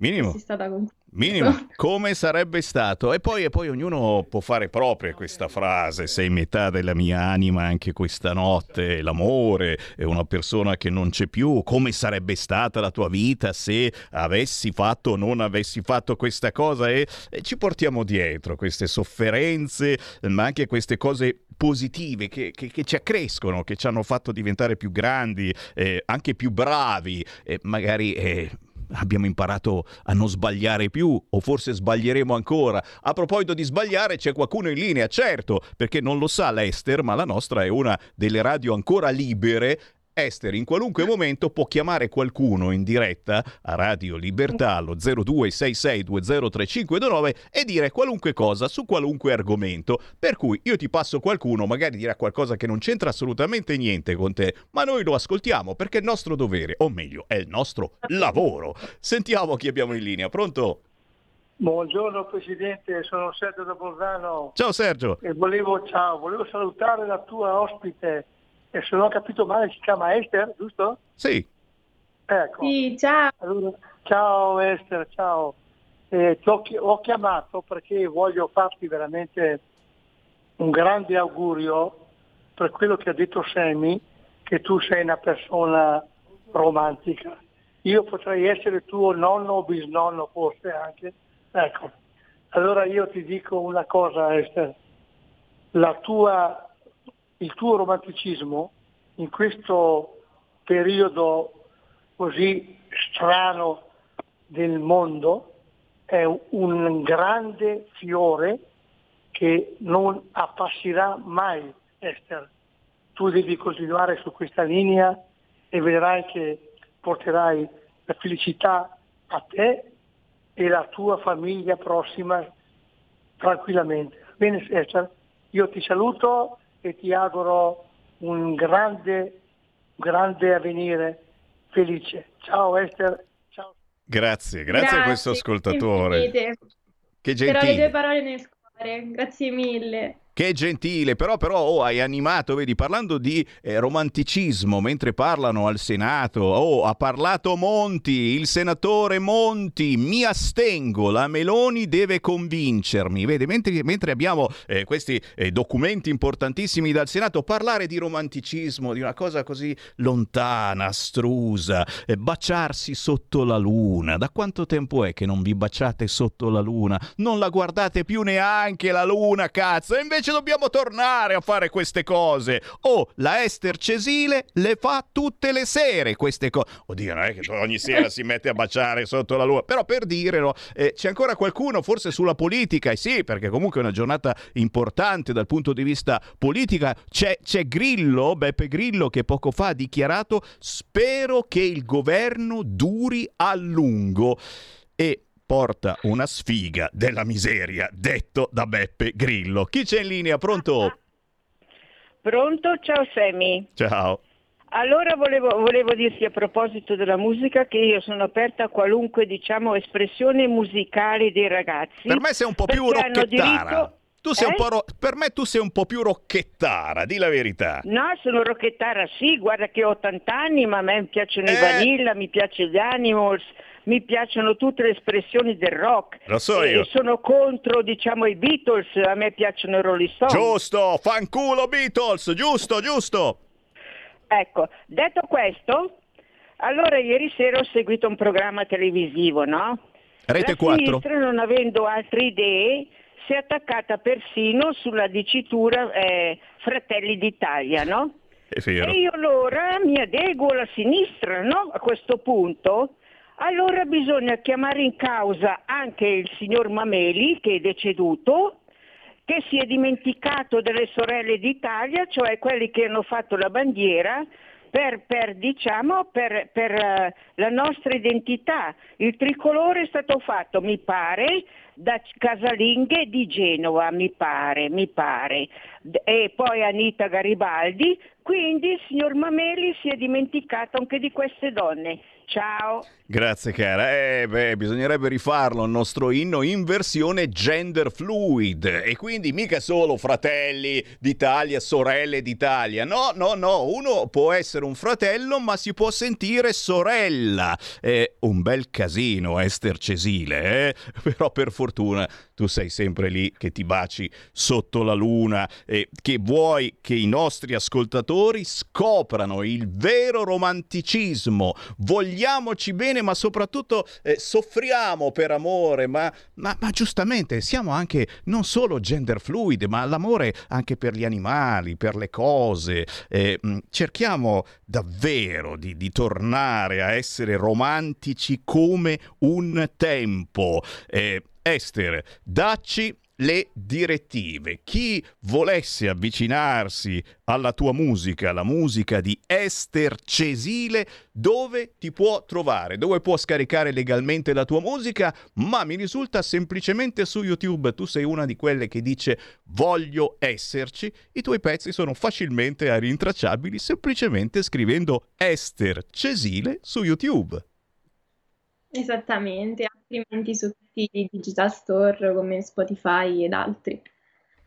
Minimo. fossi stata con Minimo, come sarebbe stato? E poi, e poi ognuno può fare propria questa frase, sei metà della mia anima anche questa notte, l'amore, è una persona che non c'è più, come sarebbe stata la tua vita se avessi fatto o non avessi fatto questa cosa? E, e ci portiamo dietro queste sofferenze, ma anche queste cose positive che, che, che, ci accrescono, che ci hanno fatto diventare più grandi, eh, anche più bravi, e magari eh, abbiamo imparato a non sbagliare più o forse sbaglieremo ancora. A proposito di sbagliare c'è qualcuno in linea, certo, perché non lo sa l'Ester, ma la nostra è una delle radio ancora libere Esther in qualunque momento può chiamare qualcuno in diretta a Radio Libertà allo 0266203529 e dire qualunque cosa su qualunque argomento. Per cui io ti passo qualcuno, magari dirà qualcosa che non c'entra assolutamente niente con te, ma noi lo ascoltiamo perché è il nostro dovere, o meglio, è il nostro lavoro. Sentiamo chi abbiamo in linea. Pronto? Buongiorno Presidente, sono Sergio da Bolzano. Ciao Sergio. E volevo, ciao, volevo salutare la tua ospite e se non ho capito male si chiama Esther, giusto? Sì. Ecco. Sì, ciao. Allora, ciao Esther, ciao. Eh, ti ho, ho, chiamato perché voglio farti veramente un grande augurio per quello che ha detto Sammy, che tu sei una persona romantica. Io potrei essere tuo nonno o bisnonno forse anche. Ecco. Allora io ti dico una cosa Esther, la tua il tuo romanticismo in questo periodo così strano del mondo è un grande fiore che non appassirà mai Esther. Tu devi continuare su questa linea e vedrai che porterai la felicità a te e la tua famiglia prossima tranquillamente. Bene Esther, io ti saluto e ti auguro un grande, grande avvenire felice. Ciao Esther. Ciao. Grazie, grazie, grazie a questo ascoltatore. Che gentile. Però le tue parole nel cuore, grazie mille. Che gentile, però, però oh, hai animato, vedi, parlando di eh, romanticismo, mentre parlano al Senato, oh, ha parlato Monti, il senatore Monti, mi astengo, la Meloni deve convincermi, vedi, mentre, mentre abbiamo eh, questi eh, documenti importantissimi dal Senato, parlare di romanticismo, di una cosa così lontana, astrusa, eh, baciarsi sotto la luna, da quanto tempo è che non vi baciate sotto la luna? Non la guardate più neanche la luna, cazzo, e invece invece dobbiamo tornare a fare queste cose. Oh, la Esther Cesile le fa tutte le sere queste cose. Oddio, non è che ogni sera si mette a baciare sotto la luna, però per dire, no, eh, c'è ancora qualcuno forse sulla politica, e sì, perché comunque è una giornata importante dal punto di vista politica. C'è, c'è Grillo, Beppe Grillo, che poco fa ha dichiarato spero che il governo duri a lungo. E porta una sfiga della miseria, detto da Beppe Grillo. Chi c'è in linea? Pronto? Pronto? Ciao Semi. Ciao. Allora volevo, volevo, dirti a proposito della musica che io sono aperta a qualunque diciamo, espressione musicale dei ragazzi. Per me sei un po' più rocchettara. Diritto... Tu sei eh? un po' ro- per me tu sei un po' più rocchettara, di la verità. No, sono rocchettara, sì, guarda che ho 80 anni, ma a me piacciono eh... i Vanilla, mi piace gli Animals, mi piacciono tutte le espressioni del rock. Lo so io. E sono contro, diciamo, i Beatles, a me piacciono i Rolling Stones. Giusto, fanculo Beatles, giusto, giusto. Ecco, detto questo, allora ieri sera ho seguito un programma televisivo, no? Rete La 4. sinistra, non avendo altre idee, si è attaccata persino sulla dicitura eh, Fratelli d'Italia, no? E io allora mi adeguo alla sinistra, no? A questo punto. Allora bisogna chiamare in causa anche il signor Mameli, che è deceduto, che si è dimenticato delle sorelle d'Italia, cioè quelli che hanno fatto la bandiera per, per, diciamo, per, per uh, la nostra identità. Il tricolore è stato fatto, mi pare, da casalinghe di Genova, mi pare, mi pare, e poi Anita Garibaldi, quindi il signor Mameli si è dimenticato anche di queste donne. Ciao. Grazie cara. Eh, beh, bisognerebbe rifarlo il nostro inno in versione gender fluid e quindi mica solo fratelli d'Italia, sorelle d'Italia. No, no, no, uno può essere un fratello ma si può sentire sorella. È un bel casino Esther Cesile, eh? però per fortuna tu sei sempre lì che ti baci sotto la luna e che vuoi che i nostri ascoltatori scoprano il vero romanticismo. Vogliamoci bene, ma soprattutto eh, soffriamo per amore, ma, ma, ma, giustamente siamo anche non solo gender fluid, ma l'amore anche per gli animali, per le cose. Eh, cerchiamo davvero di, di, tornare a essere romantici come un tempo. Eh, Esther, dacci le direttive. Chi volesse avvicinarsi alla tua musica, la musica di Esther Cesile, dove ti può trovare? Dove può scaricare legalmente la tua musica? Ma mi risulta semplicemente su YouTube. Tu sei una di quelle che dice voglio esserci. I tuoi pezzi sono facilmente rintracciabili semplicemente scrivendo Esther Cesile su YouTube. Esattamente, altrimenti su tutti i digital store come Spotify ed altri.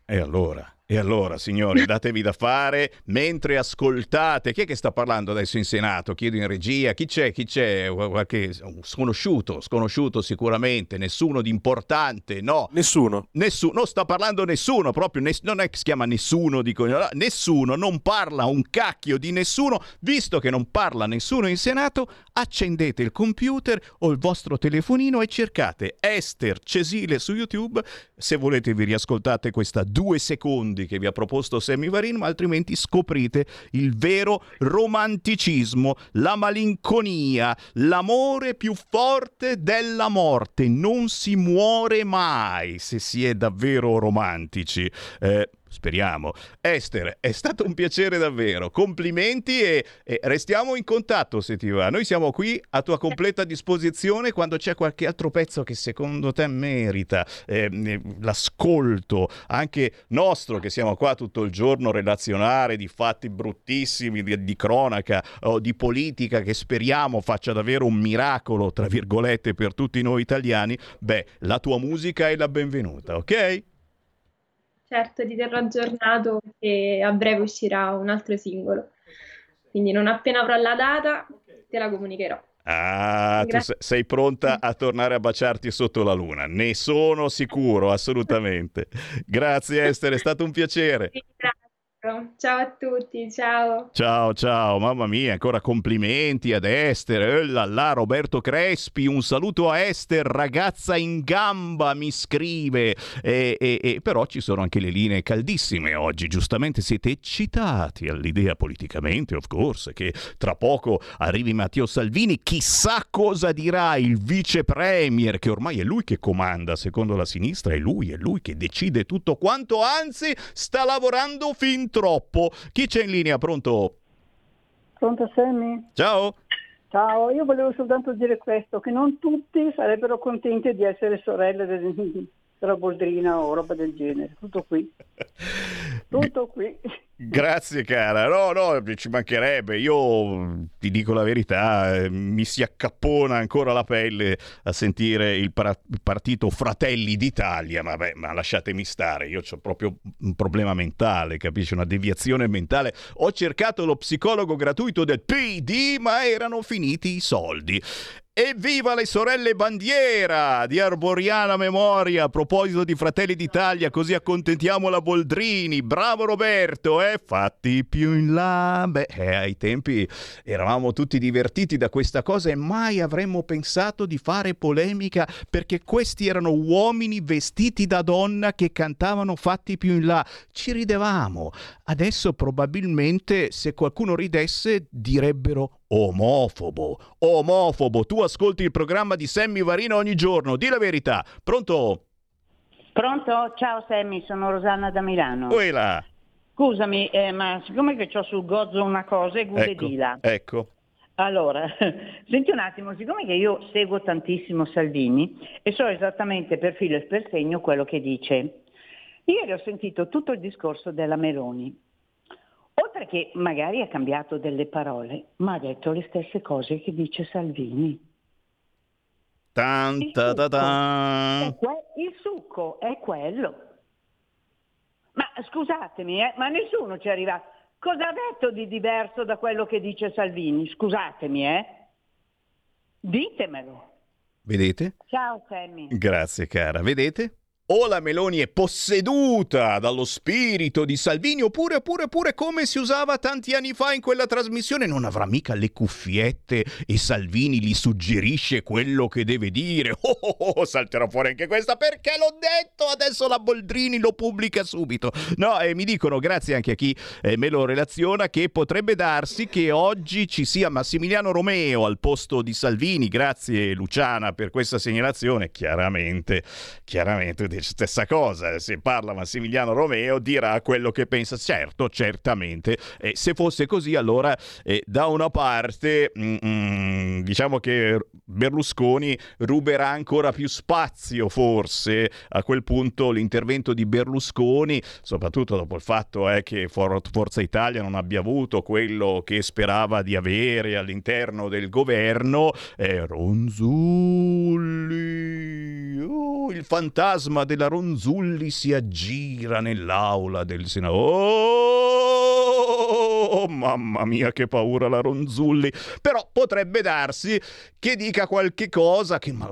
E allora? E allora, signori, datevi da fare mentre ascoltate. Chi è che sta parlando adesso in Senato? Chiedo in regia. Chi c'è? Chi c'è? Qualche sconosciuto, sconosciuto sicuramente. Nessuno di importante, no. Nessuno. Nessuno. Non sta parlando nessuno, proprio. Ness- non è che si chiama nessuno, dico. Nessuno, non parla un cacchio di nessuno. Visto che non parla nessuno in Senato, accendete il computer o il vostro telefonino e cercate Esther Cesile su YouTube. Se volete vi riascoltate questa due secondi secondi che vi ha proposto Sammy Varin, ma altrimenti scoprite il vero romanticismo, la malinconia, l'amore più forte della morte. Non si muore mai se si è davvero romantici. Eh, Speriamo. Esther, è stato un piacere davvero. Complimenti e, e, restiamo in contatto se ti va. Noi siamo qui a tua completa disposizione quando c'è qualche altro pezzo che secondo te merita eh, l'ascolto, anche nostro che siamo qua tutto il giorno a relazionare di fatti bruttissimi, di, di cronaca o di politica che speriamo faccia davvero un miracolo, tra virgolette, per tutti noi italiani. Beh, la tua musica è la benvenuta, ok? Certo, ti terrò aggiornato e a breve uscirà un altro singolo. Quindi non appena avrò la data te la comunicherò. Ah, Grazie. tu sei pronta a tornare a baciarti sotto la luna. Ne sono sicuro, assolutamente. Grazie Esther, è stato un piacere. Grazie. Ciao a tutti, ciao. Ciao, ciao, mamma mia, ancora complimenti ad Esther. Eh là, là, Roberto Crespi, un saluto a Esther, ragazza in gamba, mi scrive. E, e, e, però ci sono anche le linee caldissime oggi. Giustamente siete eccitati all'idea politicamente, of course, che tra poco arrivi Matteo Salvini. Chissà cosa dirà il vice premier, che ormai è lui che comanda, secondo la sinistra, è lui, è lui che decide tutto quanto, anzi sta lavorando fin troppo. Chi c'è in linea? Pronto? Pronto Sammy? Ciao. Ciao, io volevo soltanto dire questo, che non tutti sarebbero contenti di essere sorelle del, della Boldrina o roba del genere. Tutto qui. Tutto qui. Grazie cara, no no ci mancherebbe, io ti dico la verità, eh, mi si accappona ancora la pelle a sentire il, pra- partito Fratelli d'Italia, ma, beh, ma lasciatemi stare, io ho proprio un problema mentale, capisci, una deviazione mentale, ho cercato lo psicologo gratuito del PD ma erano finiti i soldi. Evviva le sorelle bandiera di Arboriana Memoria. A proposito di Fratelli d'Italia, così accontentiamo la Boldrini. Bravo Roberto, eh? Fatti più in là. Beh, eh, ai tempi eravamo tutti divertiti da questa cosa e mai avremmo pensato di fare polemica perché questi erano uomini vestiti da donna che cantavano Fatti più in là. Ci ridevamo. Adesso probabilmente se qualcuno ridesse direbbero Omofobo, omofobo. Tu ascolti il programma di Sammy Varino ogni giorno, di la verità. Pronto? Pronto? Ciao Sammy, sono Rosanna da Milano. Uela. Scusami, eh, ma siccome che ho sul gozzo una cosa e gule ecco, dila. Ecco. Allora, senti un attimo, siccome che io seguo tantissimo Salvini e so esattamente per filo e per segno quello che dice, ieri ho sentito tutto il discorso della Meloni perché magari ha cambiato delle parole, ma ha detto le stesse cose che dice Salvini. Tan, Il ta, ta, succo, ta. è que- il succo è quello. Scusatemi, eh, ma nessuno ci arriva. Cosa ha detto di diverso da quello che dice Salvini? Scusatemi, eh? Ditemelo. Vedete? Ciao Sammy. Grazie cara, vedete? O la Meloni è posseduta dallo spirito di Salvini, oppure, oppure, oppure come si usava tanti anni fa in quella trasmissione, non avrà mica le cuffiette e Salvini gli suggerisce quello che deve dire. Oh, oh, oh, salterà fuori anche questa perché l'ho detto, adesso la Boldrini lo pubblica subito. No, e mi dicono, grazie anche a chi eh, me lo relaziona, che potrebbe darsi che oggi ci sia Massimiliano Romeo al posto di Salvini. Grazie Luciana per questa segnalazione. Chiaramente, chiaramente stessa cosa. Se parla Massimiliano Romeo dirà quello che pensa. Certo, certamente. E se fosse così, allora eh, da una parte mm, mm, diciamo che Berlusconi ruberà ancora più spazio, forse a quel punto l'intervento di Berlusconi, soprattutto dopo il fatto eh, che For- Forza Italia non abbia avuto quello che sperava di avere all'interno del governo, eh, Ronzulli, oh, il fantasma della Ronzulli si aggira nell'aula del Senato. Oh, mamma mia, che paura la Ronzulli. Però potrebbe darsi che dica qualche cosa che... Ma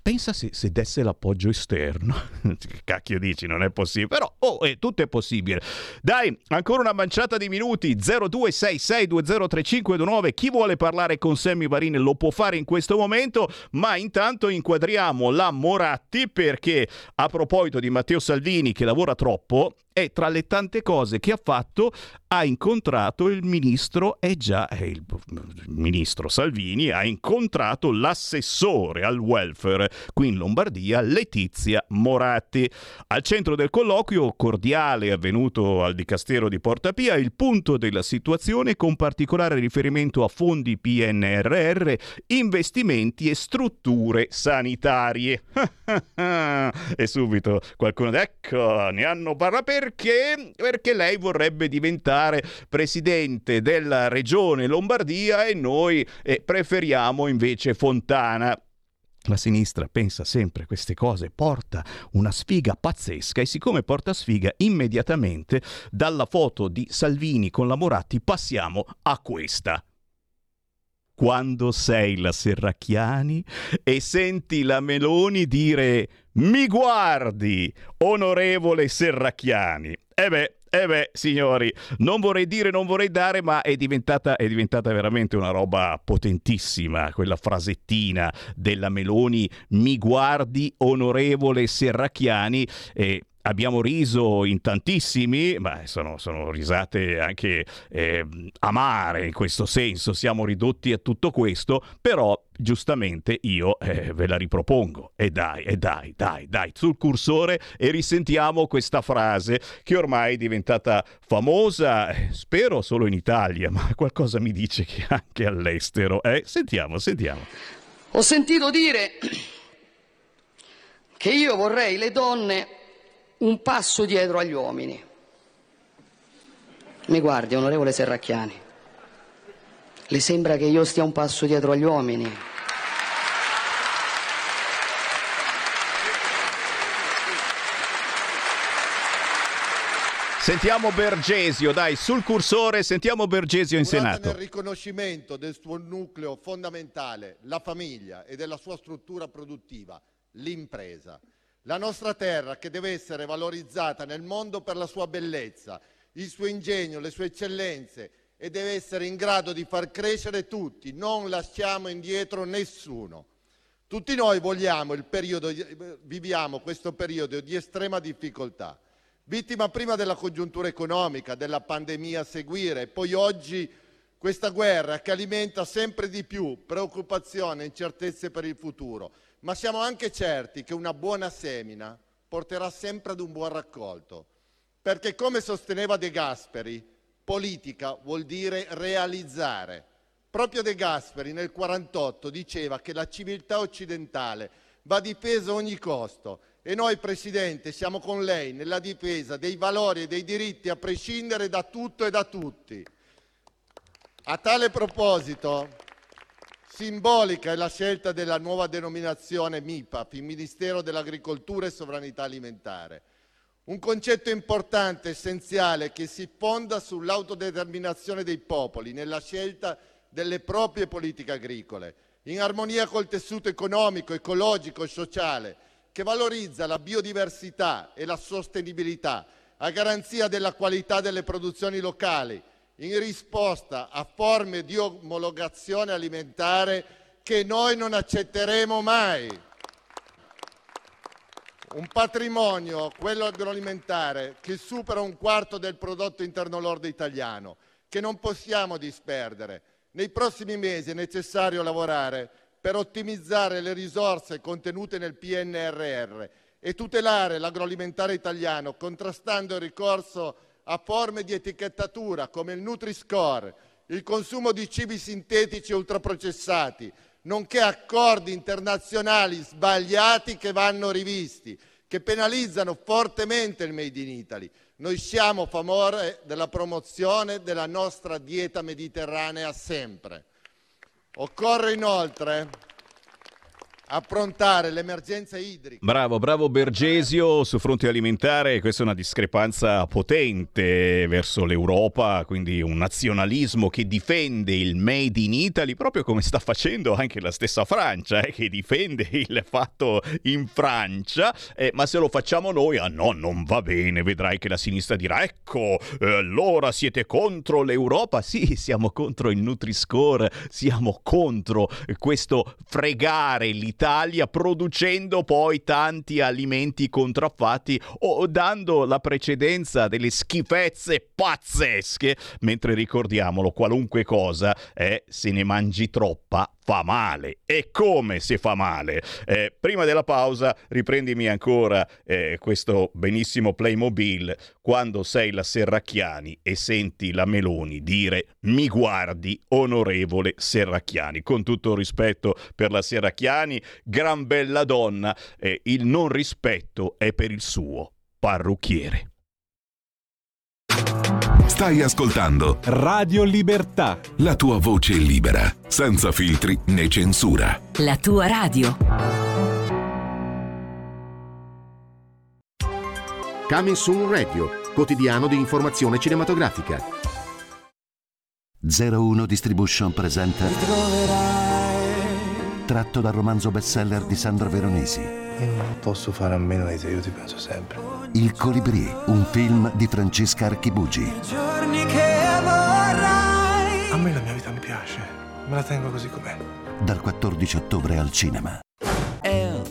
pensa se, se desse l'appoggio esterno. Che cacchio dici, non è possibile. Però, oh, eh, tutto è possibile. Dai, ancora una manciata di minuti. 0266203529. Chi vuole parlare con Sammy Varin lo può fare in questo momento, ma intanto inquadriamo la Moratti perché a proposito di Matteo Salvini che lavora troppo, e tra le tante cose che ha fatto ha incontrato il ministro, è già è il, il ministro Salvini, ha incontrato l'assessore al welfare qui in Lombardia, Letizia Moratti. Al centro del colloquio cordiale avvenuto al Dicastero di Porta Pia, il punto della situazione con particolare riferimento a fondi PNRR, investimenti e strutture sanitarie. e subito qualcuno ecco, ne hanno parlato perché? Perché lei vorrebbe diventare presidente della regione Lombardia e noi eh, preferiamo invece Fontana. La sinistra pensa sempre queste cose, porta una sfiga pazzesca e siccome porta sfiga immediatamente dalla foto di Salvini con la Moratti passiamo a questa quando sei la Serracchiani e senti la Meloni dire mi guardi, onorevole Serracchiani. E beh, eh beh, signori, non vorrei dire, non vorrei dare, ma è diventata, è diventata veramente una roba potentissima, quella frasettina della Meloni, mi guardi, onorevole Serracchiani, e abbiamo riso in tantissimi, ma sono, sono risate anche eh, amare in questo senso, siamo ridotti a tutto questo, però giustamente io eh, ve la ripropongo. E dai, e dai, dai, dai, sul cursore e risentiamo questa frase che ormai è diventata famosa, eh, spero solo in Italia, ma qualcosa mi dice che anche all'estero. Eh? Sentiamo, sentiamo. Ho sentito dire che io vorrei le donne un passo dietro agli uomini. Mi guardi, onorevole Serracchiani. Le sembra che io stia un passo dietro agli uomini? Sentiamo Bergesio, dai, sul cursore sentiamo Bergesio in Curata Senato. nel riconoscimento del suo nucleo fondamentale, la famiglia, e della sua struttura produttiva, l'impresa. La nostra terra che deve essere valorizzata nel mondo per la sua bellezza, il suo ingegno, le sue eccellenze e deve essere in grado di far crescere tutti, non lasciamo indietro nessuno. Tutti noi vogliamo il periodo, viviamo questo periodo di estrema difficoltà, vittima prima della congiuntura economica, della pandemia a seguire poi oggi questa guerra che alimenta sempre di più preoccupazione e incertezze per il futuro ma siamo anche certi che una buona semina porterà sempre ad un buon raccolto. Perché come sosteneva De Gasperi, politica vuol dire realizzare. Proprio De Gasperi nel 1948 diceva che la civiltà occidentale va difesa a ogni costo E noi, Presidente, siamo con lei nella difesa dei valori e dei diritti a prescindere da tutto e da tutti. A tale proposito, simbolica è la scelta della nuova denominazione MIPAF, il Ministero dell'Agricoltura e Sovranità Alimentare. Un concetto importante, essenziale, che si fonda sull'autodeterminazione dei popoli nella scelta delle proprie politiche agricole, in armonia col tessuto economico, ecologico e sociale, che valorizza la biodiversità e la sostenibilità a garanzia della qualità delle produzioni locali, in risposta a forme di omologazione alimentare che noi non accetteremo mai. Un patrimonio, quello agroalimentare, che supera un quarto del prodotto interno lordo italiano, che non possiamo disperdere. Nei prossimi mesi è necessario lavorare per ottimizzare le risorse contenute nel PNRR e tutelare l'agroalimentare italiano, contrastando il ricorso a forme di etichettatura come il Nutri-Score, il consumo di cibi sintetici ultraprocessati, nonché accordi internazionali sbagliati che vanno rivisti, che penalizzano fortemente il Made in Italy. Noi siamo a favore della promozione della nostra dieta mediterranea sempre. Occorre inoltre approntare l'emergenza idrica. Bravo, bravo Bergesio su fronte alimentare, questa è una discrepanza potente verso l'Europa, quindi un nazionalismo che difende il Made in Italy, proprio come sta facendo anche la stessa Francia, eh, che difende il fatto in Francia, eh, ma se lo facciamo noi, ah no, non va bene, vedrai che la sinistra dirà, ecco, eh, allora siete contro l'Europa? Sì, siamo contro il Nutri-Score, siamo contro questo fregare l'Italia Italia producendo poi tanti alimenti contraffatti o dando la precedenza delle schifezze pazzesche, mentre ricordiamolo, qualunque cosa è se ne mangi troppa fa male. E come se fa male? Eh, prima della pausa riprendimi ancora eh, questo benissimo Playmobil quando sei la Serracchiani e senti la Meloni dire mi guardi onorevole Serracchiani. Con tutto rispetto per la Serracchiani, gran bella donna, eh, il non rispetto è per il suo parrucchiere. Stai ascoltando Radio Libertà. la tua voce libera, senza filtri né censura. La tua radio. Coming Soon Radio, quotidiano di informazione cinematografica. 01 Distribution presenta Tratto dal romanzo bestseller di Sandro Veronesi Io non posso fare a meno di te, io ti penso sempre. Il Colibrì, un film di Francesca Archibugi Giorni che vorrai. A me la mia vita mi piace, me la tengo così com'è. dal 14 ottobre al cinema.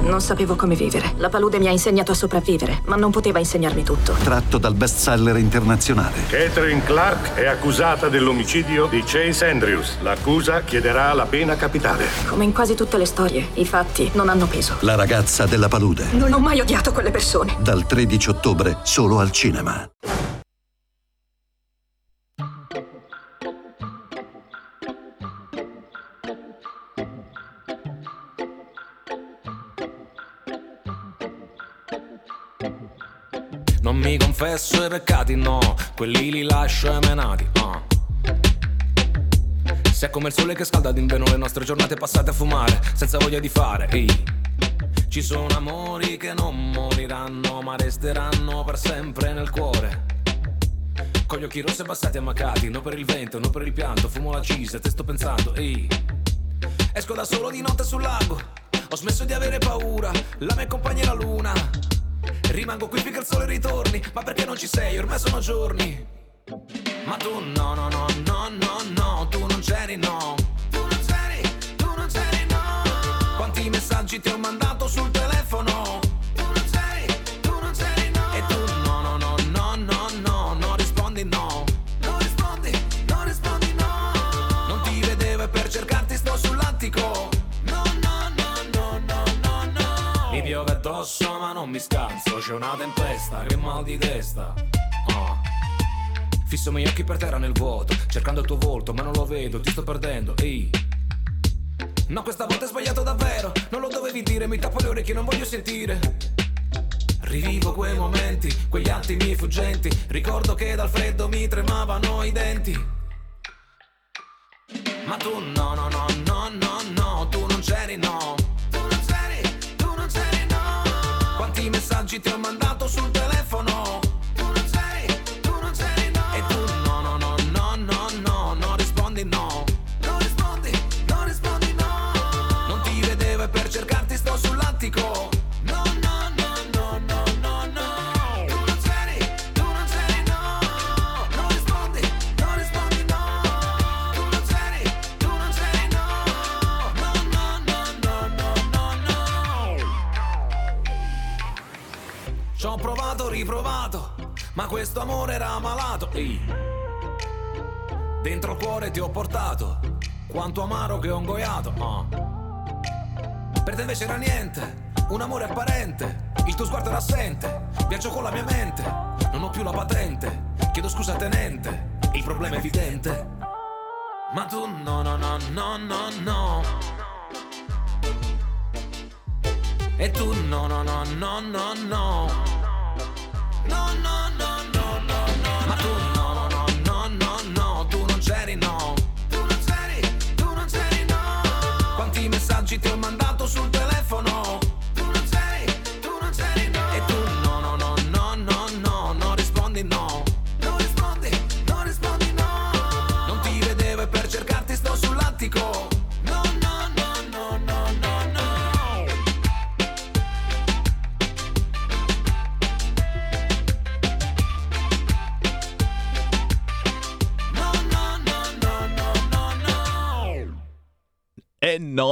Non sapevo come vivere. La palude mi ha insegnato a sopravvivere, ma non poteva insegnarmi tutto. Tratto dal bestseller internazionale. Catherine Clark è accusata dell'omicidio di Chase Andrews. L'accusa chiederà la pena capitale. Come in quasi tutte le storie, i fatti non hanno peso. La ragazza della palude. Non ho mai odiato quelle persone. Dal 13 ottobre solo al cinema. Non mi confesso i peccati, no, quelli li lascio emenati. ah. Se è come il sole che scalda d'inverno le nostre giornate passate a fumare, senza voglia di fare. ehi. Ci sono amori che non moriranno, ma resteranno per sempre nel cuore. Con gli occhi rossi abbassati e ammaccati, non per il vento, non per il pianto, fumo la cisa, te sto pensando, ehi. Esco da solo di notte sul lago, ho smesso di avere paura, la mia compagna è la luna. Rimango qui finché il sole ritorni, ma perché non ci sei? Ormai sono giorni. Ma tu no, no, no, no, no, no, tu non c'eri, no. Tu non c'eri, tu non c'eri, no. Quanti messaggi ti ho mandato non mi scanso C'è una tempesta, che mal di testa Ah. Fisso i miei occhi per terra nel vuoto Cercando il tuo volto ma non lo vedo, ti sto perdendo Ehi No questa volta è sbagliato davvero Non lo dovevi dire, mi tappo le orecchie, non voglio sentire Rivivo quei momenti, quegli attimi fuggenti Ricordo che dal freddo mi tremavano i denti ma tu no, no, no, no, no, no, tu non c'eri, no. Messaggi ti ho mandato sul telefono? Tu non c'eri, tu non c'eri, no. E tu no, no, no, no, no, no, non rispondi no. Ehi. Dentro cuore ti ho portato quanto amaro che ho ingoiato. ah. Per te invece era niente, un amore apparente. Il tuo sguardo era assente, viaggio con la mia mente. Non ho più la patente, chiedo scusa tenente. Il problema è evidente. Ma tu no, no, no, no, no, no. E tu no, no, no, no. No, no, no, no, no,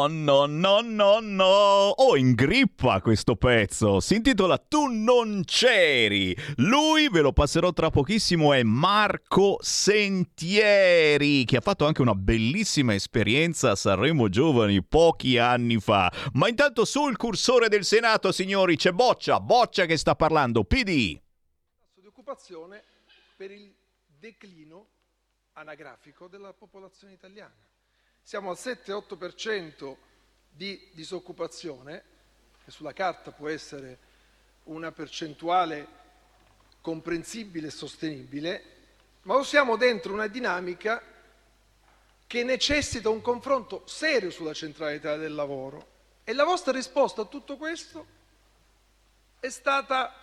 No, no, no. Oh, in grippa questo pezzo. Si intitola Tu non c'eri. Lui, ve lo passerò tra pochissimo, è Marco Sentieri, che ha fatto anche una bellissima esperienza a Sanremo Giovani pochi anni fa. Ma intanto sul cursore del Senato, signori, c'è Boccia. Boccia che sta parlando. PD. di occupazione per il declino anagrafico della popolazione italiana. Siamo al 7-8% di disoccupazione, che sulla carta può essere una percentuale comprensibile e sostenibile, ma lo siamo dentro una dinamica che necessita un confronto serio sulla centralità del lavoro. E la vostra risposta a tutto questo è stata,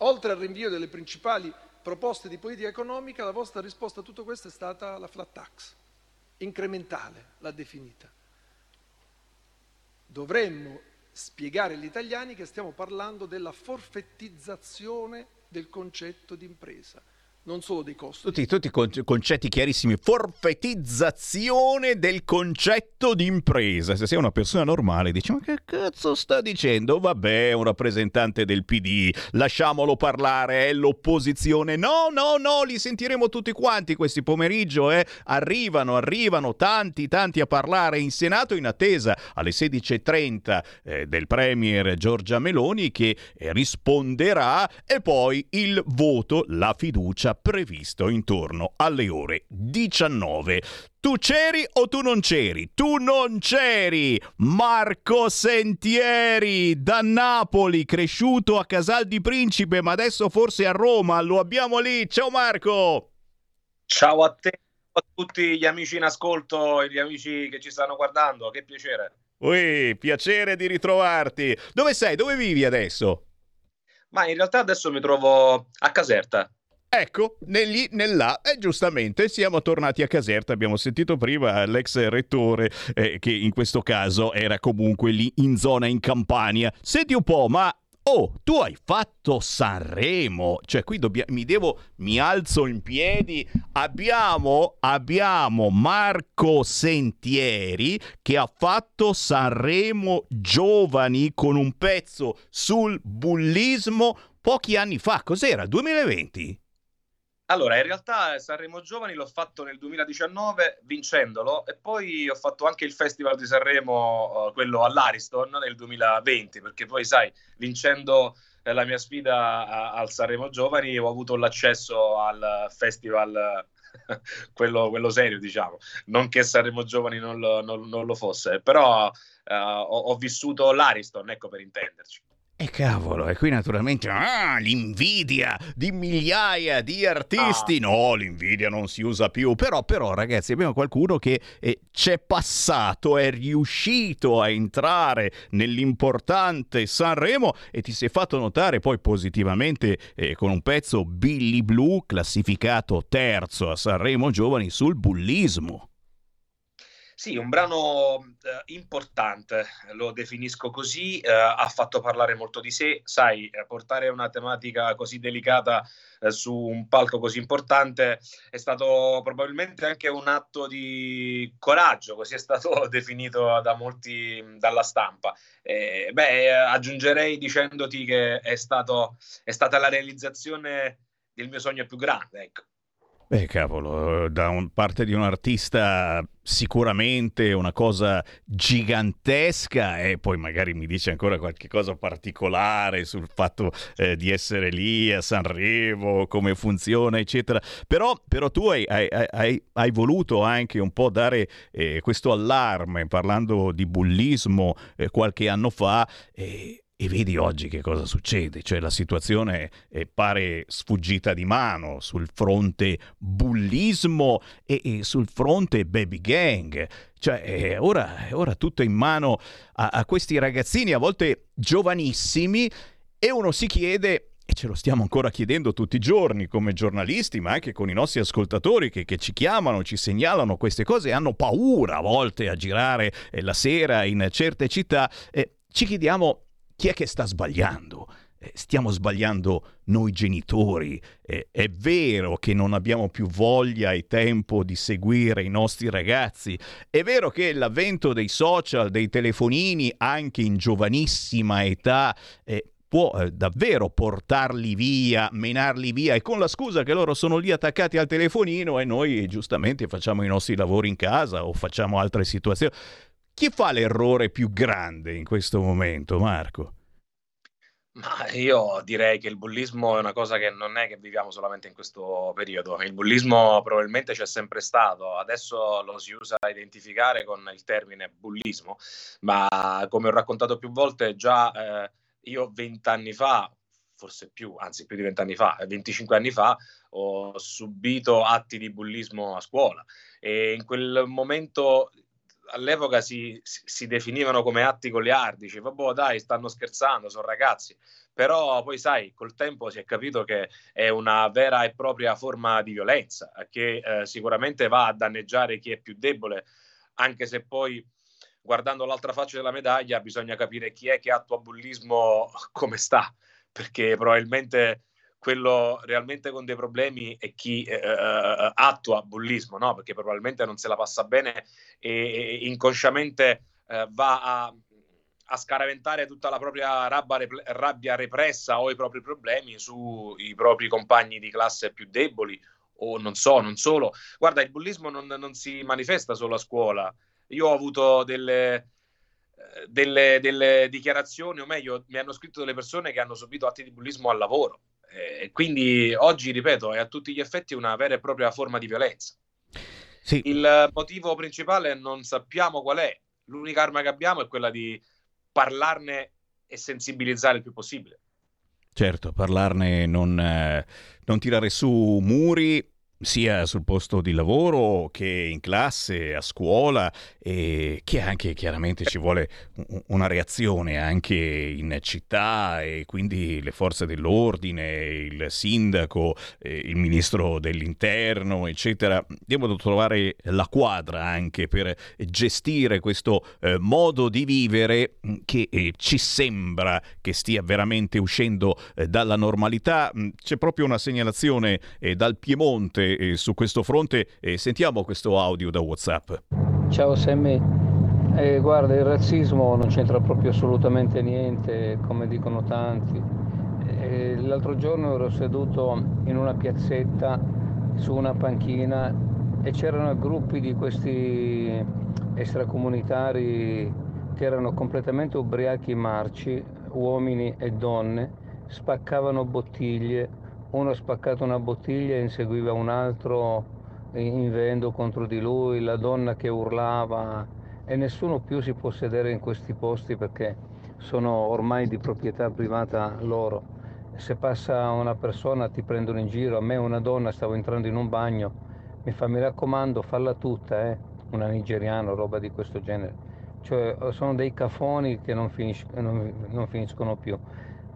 oltre al rinvio delle principali proposte di politica economica, la vostra risposta a tutto questo è stata la flat tax, incrementale, l'ha definita. Dovremmo spiegare agli italiani che stiamo parlando della forfettizzazione del concetto di impresa, non solo dei costi. Tutti, tutti con- concetti chiarissimi. Forfetizzazione del concetto di impresa. Se sei una persona normale dici ma che cazzo sta dicendo? Vabbè, un rappresentante del PD, lasciamolo parlare, è l'opposizione. No, no, no, li sentiremo tutti quanti questi pomeriggio. Eh. Arrivano, arrivano tanti, tanti a parlare in Senato in attesa alle 16.30 eh, del Premier Giorgia Meloni che risponderà e poi il voto, la fiducia previsto intorno alle ore 19. Tu c'eri o tu non c'eri? Tu non c'eri! Marco Sentieri da Napoli, cresciuto a Casal di Principe, ma adesso forse a Roma. Lo abbiamo lì. Ciao Marco! Ciao a te, a tutti gli amici in ascolto e gli amici che ci stanno guardando. Che piacere. Ui, piacere di ritrovarti. Dove sei? Dove vivi adesso? Ma in realtà adesso mi trovo a Caserta. Ecco, negli, nell'A, e giustamente siamo tornati a Caserta, abbiamo sentito prima l'ex rettore eh, che in questo caso era comunque lì in zona in Campania. Senti un po', ma oh, tu hai fatto Sanremo, cioè qui dobbia- mi devo, mi alzo in piedi, abbiamo, abbiamo Marco Sentieri che ha fatto Sanremo Giovani con un pezzo sul bullismo pochi anni fa, cos'era? 2020? Allora, in realtà Sanremo Giovani l'ho fatto nel 2019 vincendolo e poi ho fatto anche il Festival di Sanremo, uh, quello all'Ariston nel 2020, perché poi sai, vincendo eh, la mia sfida al Sanremo Giovani ho avuto l'accesso al festival quello, quello, serio, diciamo. Non che Sanremo Giovani non lo, non, non lo fosse, però uh, ho, ho, vissuto l'Ariston, ecco per intenderci. E cavolo, e qui naturalmente ah, l'invidia di migliaia di artisti. Ah. No, l'invidia non si usa più. Però, però, ragazzi, abbiamo qualcuno che eh, c'è passato, è riuscito a entrare nell'importante Sanremo e ti si è fatto notare poi positivamente eh, con un pezzo Billy Blue, classificato terzo a Sanremo Giovani sul bullismo. Sì, un brano eh, importante, lo definisco così, eh, ha fatto parlare molto di sé, sai, eh, portare una tematica così delicata eh, su un palco così importante è stato probabilmente anche un atto di coraggio, così è stato definito da molti dalla stampa. beh, aggiungerei dicendoti che è, stato, è stata la realizzazione del mio sogno più grande, ecco. Beh, cavolo, da un, parte di un artista sicuramente una cosa gigantesca e poi magari mi dice ancora qualche cosa particolare sul fatto eh, di essere lì a Sanremo, come funziona, eccetera. Però, però tu hai, hai, hai, hai, voluto anche un po' dare eh, questo allarme parlando di bullismo eh, qualche anno fa. Eh, e vedi oggi che cosa succede, cioè la situazione eh, pare sfuggita di mano sul fronte bullismo e, e sul fronte baby gang. Cioè, eh, ora, ora tutto in mano a, a questi ragazzini, a volte giovanissimi, e uno si chiede e ce lo stiamo ancora chiedendo tutti i giorni come giornalisti, ma anche con i nostri ascoltatori che, che ci chiamano, ci segnalano queste cose e hanno paura a volte a girare eh, la sera in certe città. Eh, ci chiediamo chi è che sta sbagliando? Eh, stiamo sbagliando noi genitori. Eh, è vero che non abbiamo più voglia e tempo di seguire i nostri ragazzi. È vero che l'avvento dei social, dei telefonini, anche in giovanissima età, eh, può davvero portarli via, menarli via e con la scusa che loro sono lì attaccati al telefonino e noi giustamente facciamo i nostri lavori in casa o facciamo altre situazioni. Chi fa l'errore più grande in questo momento, Marco? Ma io direi che il bullismo è una cosa che non è che viviamo solamente in questo periodo. Il bullismo probabilmente c'è sempre stato, adesso lo si usa a identificare con il termine bullismo, ma come ho raccontato più volte, già eh, io vent'anni fa, forse più, anzi più di vent'anni fa, 25 anni fa, ho subito atti di bullismo a scuola e in quel momento all'epoca si, si, definivano come atti goliardici, vabbè dai, stanno scherzando, sono ragazzi, però poi sai, col tempo si è capito che è una vera e propria forma di violenza che eh, sicuramente va a danneggiare chi è più debole, anche se poi guardando l'altra faccia della medaglia bisogna capire chi è che attua bullismo come sta, perché probabilmente quello realmente con dei problemi è chi eh, eh, attua bullismo, no? perché probabilmente non se la passa bene e, e inconsciamente eh, va a, a, scaraventare tutta la propria rabbia, rabbia repressa o i propri problemi sui propri compagni di classe più deboli o non so, non solo. Guarda, il bullismo non, non si manifesta solo a scuola. Io ho avuto delle, eh, delle, delle, dichiarazioni, o meglio, mi hanno scritto delle persone che hanno subito atti di bullismo al lavoro. Eh, quindi oggi, ripeto, è a tutti gli effetti una vera e propria forma di violenza. Sì. Il motivo principale non sappiamo qual è. L'unica arma che abbiamo è quella di parlarne e sensibilizzare il più possibile. Certo, parlarne, non, eh, non tirare su muri sia sul posto di lavoro che in classe, a scuola e che anche chiaramente ci vuole una reazione anche in città e quindi le forze dell'ordine, il sindaco, il ministro dell'interno, eccetera, devono trovare la quadra anche per gestire questo eh, modo di vivere che eh, ci sembra che stia veramente uscendo eh, dalla normalità. Mm, c'è proprio una segnalazione eh, dal Piemonte eh, su questo fronte e sentiamo questo audio da WhatsApp. Ciao Sammy, eh, guarda il razzismo non c'entra proprio assolutamente niente come dicono tanti. Eh, l'altro giorno ero seduto in una piazzetta su una panchina e c'erano gruppi di questi extracomunitari che erano completamente ubriachi marci, uomini e donne, spaccavano bottiglie, uno ha spaccato una bottiglia e inseguiva un altro invendo contro di lui, la donna che urlava e nessuno più si può sedere in questi posti perché sono ormai di proprietà privata loro. Se passa una persona ti prendono in giro, a me una donna stavo entrando in un bagno, mi fa mi raccomando falla tutta, eh? una nigeriana, roba di questo genere. Cioè sono dei cafoni che non, finisc- non, non finiscono più.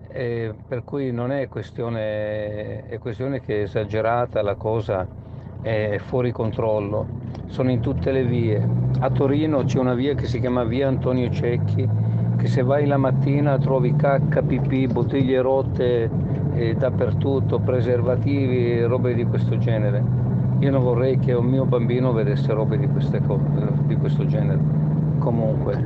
E per cui non è questione, è questione che è esagerata la cosa, è fuori controllo. Sono in tutte le vie. A Torino c'è una via che si chiama via Antonio Cecchi, che se vai la mattina trovi cacca, pipì, bottiglie rotte eh, dappertutto, preservativi, robe di questo genere. Io non vorrei che un mio bambino vedesse robe di, co- di questo genere. Comunque,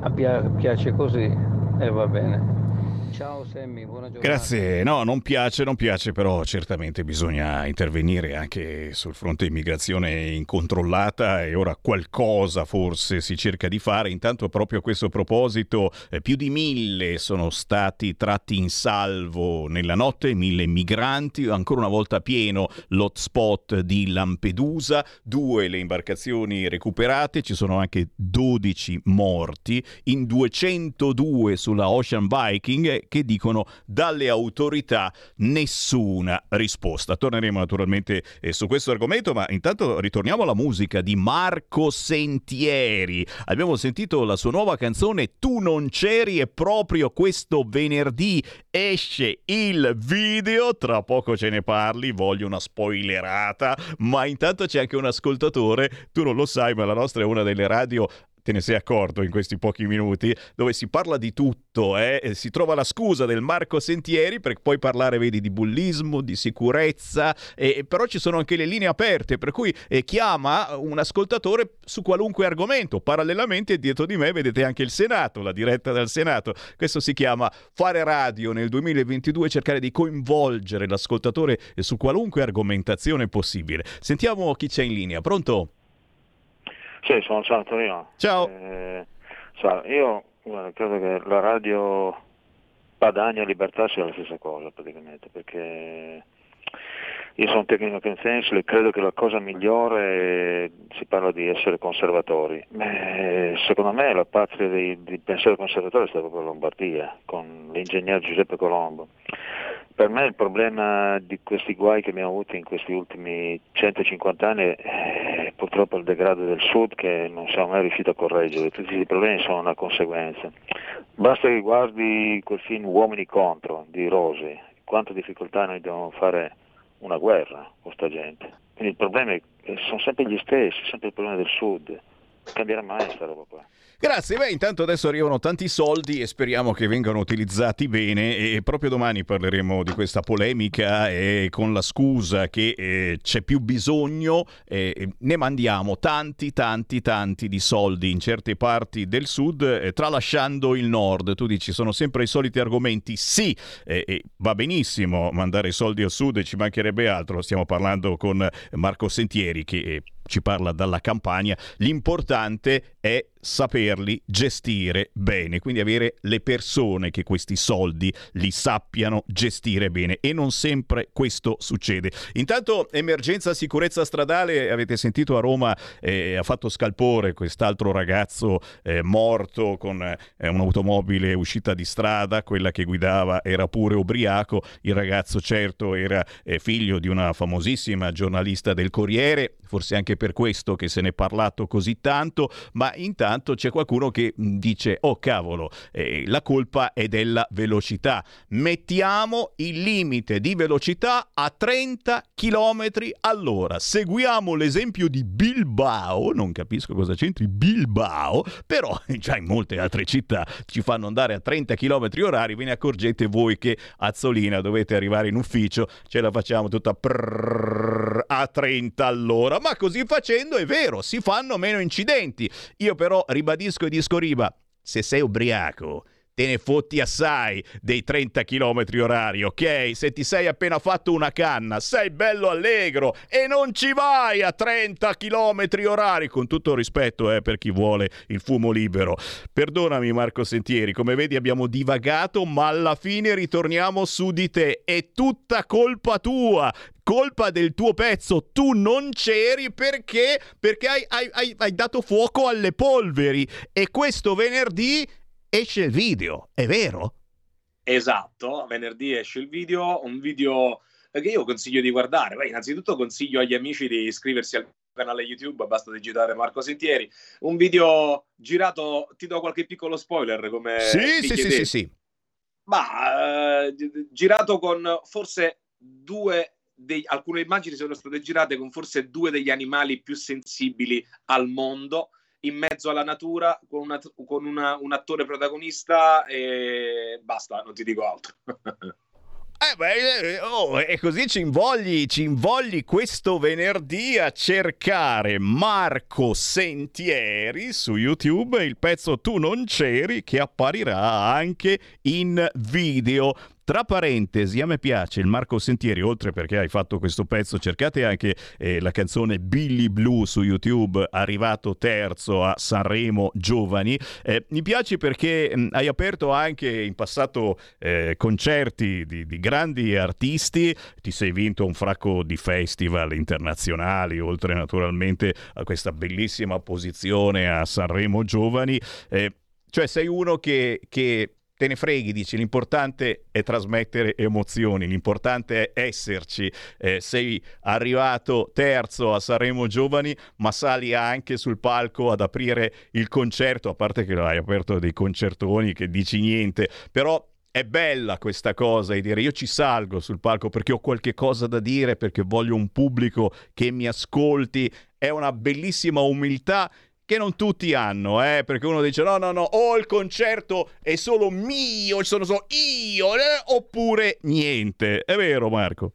a pia- piace così e va bene. Ciao Sammy, buona giornata. Grazie, no, non piace, non piace, però certamente bisogna intervenire anche sul fronte immigrazione incontrollata e ora qualcosa forse si cerca di fare. Intanto proprio a questo proposito eh, più di mille sono stati tratti in salvo nella notte, mille migranti, ancora una volta pieno l'hotspot di Lampedusa, due le imbarcazioni recuperate, ci sono anche 12 morti, in 202 sulla Ocean Viking che dicono dalle autorità nessuna risposta. Torneremo naturalmente eh, su questo argomento, ma intanto ritorniamo alla musica di Marco Sentieri. Abbiamo sentito la sua nuova canzone Tu non c'eri e proprio questo venerdì esce il video, tra poco ce ne parli, voglio una spoilerata, ma intanto c'è anche un ascoltatore, tu non lo sai, ma la nostra è una delle radio te ne sei accorto in questi pochi minuti, dove si parla di tutto, eh? si trova la scusa del Marco Sentieri per poi parlare, vedi, di bullismo, di sicurezza, eh, però ci sono anche le linee aperte, per cui eh, chiama un ascoltatore su qualunque argomento. Parallelamente dietro di me vedete anche il Senato, la diretta dal Senato. Questo si chiama fare radio nel 2022, cercare di coinvolgere l'ascoltatore su qualunque argomentazione possibile. Sentiamo chi c'è in linea. Pronto? Sì, sono ciao Antonio. Ciao. Eh, ciao. Io guarda, credo che la radio Padania e Libertà sia la stessa cosa praticamente, perché io sono tecnico consensile, credo che la cosa migliore si parla di essere conservatori. Beh, secondo me la patria di, di pensare conservatore è stata proprio Lombardia, con l'ingegner Giuseppe Colombo. Per me il problema di questi guai che abbiamo avuto in questi ultimi 150 anni è purtroppo il degrado del sud che non siamo mai riusciti a correggere, tutti i problemi sono una conseguenza. Basta che guardi quel film Uomini contro di Rosi, quante difficoltà noi dobbiamo fare una guerra con sta gente. Quindi il problema è che sono sempre gli stessi, sempre il problema del sud. Non cambierà mai questa roba qua. Grazie, beh intanto adesso arrivano tanti soldi e speriamo che vengano utilizzati bene e proprio domani parleremo di questa polemica e con la scusa che eh, c'è più bisogno eh, ne mandiamo tanti tanti tanti di soldi in certe parti del sud eh, tralasciando il nord. Tu dici sono sempre i soliti argomenti, sì, va benissimo mandare soldi al sud e ci mancherebbe altro, stiamo parlando con Marco Sentieri che eh, ci parla dalla campagna, l'importante è saperli gestire bene, quindi avere le persone che questi soldi li sappiano gestire bene e non sempre questo succede. Intanto emergenza sicurezza stradale, avete sentito a Roma eh, ha fatto scalpore quest'altro ragazzo eh, morto con eh, un'automobile uscita di strada, quella che guidava era pure ubriaco, il ragazzo certo era eh, figlio di una famosissima giornalista del Corriere, forse anche per questo che se ne è parlato così tanto, ma intanto c'è qualcuno che mm, dice, oh cavolo, eh, la colpa è della velocità. Mettiamo il limite di velocità a 30 km all'ora. Seguiamo l'esempio di Bilbao, non capisco cosa c'entri Bilbao, però già in molte altre città ci fanno andare a 30 km orari, ve ne accorgete voi che a Zolina dovete arrivare in ufficio, ce la facciamo tutta prrrr, a 30 all'ora, ma così facendo è vero, si fanno meno incidenti. Io però ribadisco e disco riba, se sei ubriaco te ne fotti assai dei 30 km orari, ok? Se ti sei appena fatto una canna, sei bello allegro e non ci vai a 30 km orari, con tutto rispetto eh, per chi vuole il fumo libero. Perdonami Marco Sentieri, come vedi abbiamo divagato, ma alla fine ritorniamo su di te. È tutta colpa tua colpa del tuo pezzo, tu non c'eri perché, perché hai, hai, hai, dato fuoco alle polveri e questo venerdì esce il video, è vero? Esatto, venerdì esce il video, un video che io consiglio di guardare. Beh, innanzitutto consiglio agli amici di iscriversi al canale YouTube, basta digitare Marco Sentieri. Un video girato, ti do qualche piccolo spoiler come... Sì, sì, sì, sì, sì. Ma eh, girato con forse due dei, alcune immagini sono state girate con forse due degli animali più sensibili al mondo in mezzo alla natura con, una, con una, un attore protagonista e basta, non ti dico altro. Eh beh, oh, e così ci invogli, ci invogli questo venerdì a cercare Marco Sentieri su YouTube, il pezzo Tu non c'eri che apparirà anche in video. Tra parentesi, a me piace il Marco Sentieri, oltre perché hai fatto questo pezzo, cercate anche eh, la canzone Billy Blue su YouTube, arrivato terzo a Sanremo Giovani. Eh, mi piace perché mh, hai aperto anche in passato eh, concerti di, di grandi artisti, ti sei vinto un fracco di festival internazionali, oltre naturalmente a questa bellissima posizione a Sanremo Giovani. Eh, cioè sei uno che, che te ne freghi, dici, l'importante è trasmettere emozioni, l'importante è esserci. Eh, sei arrivato terzo a Sanremo Giovani, ma sali anche sul palco ad aprire il concerto, a parte che hai aperto dei concertoni che dici niente, però è bella questa cosa e dire io ci salgo sul palco perché ho qualche cosa da dire, perché voglio un pubblico che mi ascolti, è una bellissima umiltà che non tutti hanno, eh, perché uno dice no, no, no, o il concerto è solo mio, sono solo io, eh, oppure niente. È vero Marco?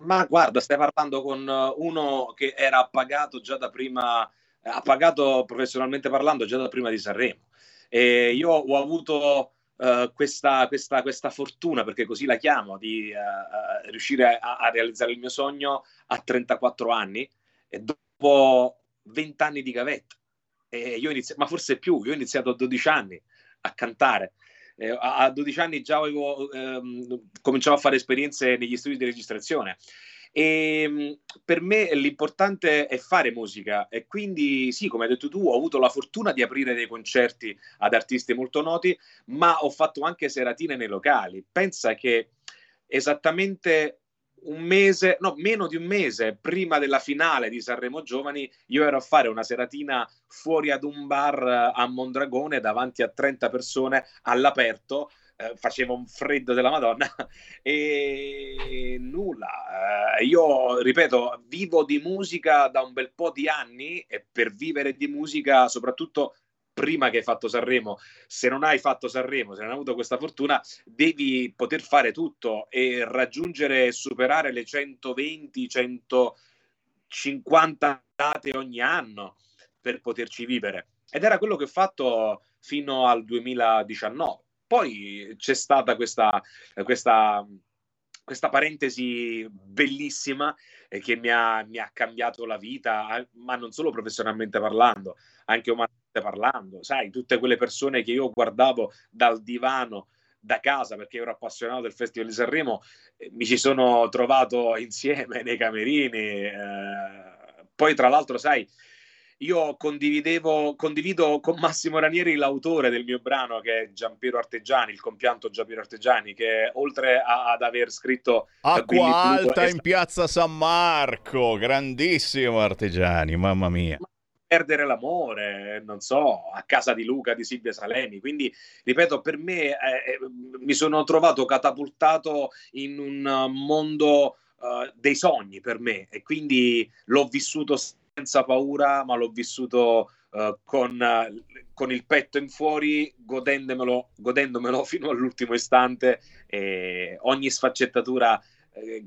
Ma guarda, stai parlando con eh, uno che era appagato già da prima, appagato professionalmente parlando già da prima di Sanremo. E io ho avuto uh, questa, questa, questa, fortuna, perché così la chiamo, di uh, riuscire a, a realizzare il mio sogno a 34 anni e dopo 20 anni di gavetta. E io inizi- ma forse più, io ho iniziato a 12 anni a cantare. Eh, a 12 anni già avevo, ehm, cominciavo a fare esperienze negli studi di registrazione. E ehm, per me l'importante è fare musica e quindi sì, come hai detto tu, ho avuto la fortuna di aprire dei concerti ad artisti molto noti, ma ho fatto anche seratine nei locali. Pensa che esattamente un mese, no, meno di un mese prima della finale di Sanremo Giovani, io ero a fare una seratina fuori ad un bar eh, a Mondragone davanti a 30 persone all'aperto. Eh, faceva un freddo della Madonna e nulla. Eh, io ripeto, vivo di musica da un bel po' di anni e per vivere di musica, soprattutto prima che hai fatto Sanremo, se non hai fatto Sanremo, se non hai avuto questa fortuna, devi poter fare tutto e raggiungere e superare le 120, 150 date ogni anno per poterci vivere. Ed era quello che ho fatto fino al 2019. Poi c'è stata questa, questa, questa parentesi bellissima eh, che mi ha, mi ha cambiato la vita, ma non solo professionalmente parlando, anche umanamente parlando, sai, tutte quelle persone che io guardavo dal divano da casa perché ero appassionato del Festival di Sanremo, eh, mi ci sono trovato insieme nei camerini. Eh, poi, tra l'altro, sai, io condividevo, condivido con Massimo Ranieri l'autore del mio brano che è Giampiero Arteggiani, il compianto Giampiero Arteggiani, che oltre a, ad aver scritto Acqua Alta in piazza San Marco, grandissimo Arteggiani, mamma mia. Ma perdere l'amore, non so, a casa di Luca, di Silvia Salemi. Quindi, ripeto, per me eh, eh mi sono trovato catapultato in un mondo uh, dei sogni per me e quindi l'ho vissuto senza paura, ma l'ho vissuto uh, con, uh, con, il petto in fuori, godendomelo, godendomelo fino all'ultimo istante, e ogni sfaccettatura, eh,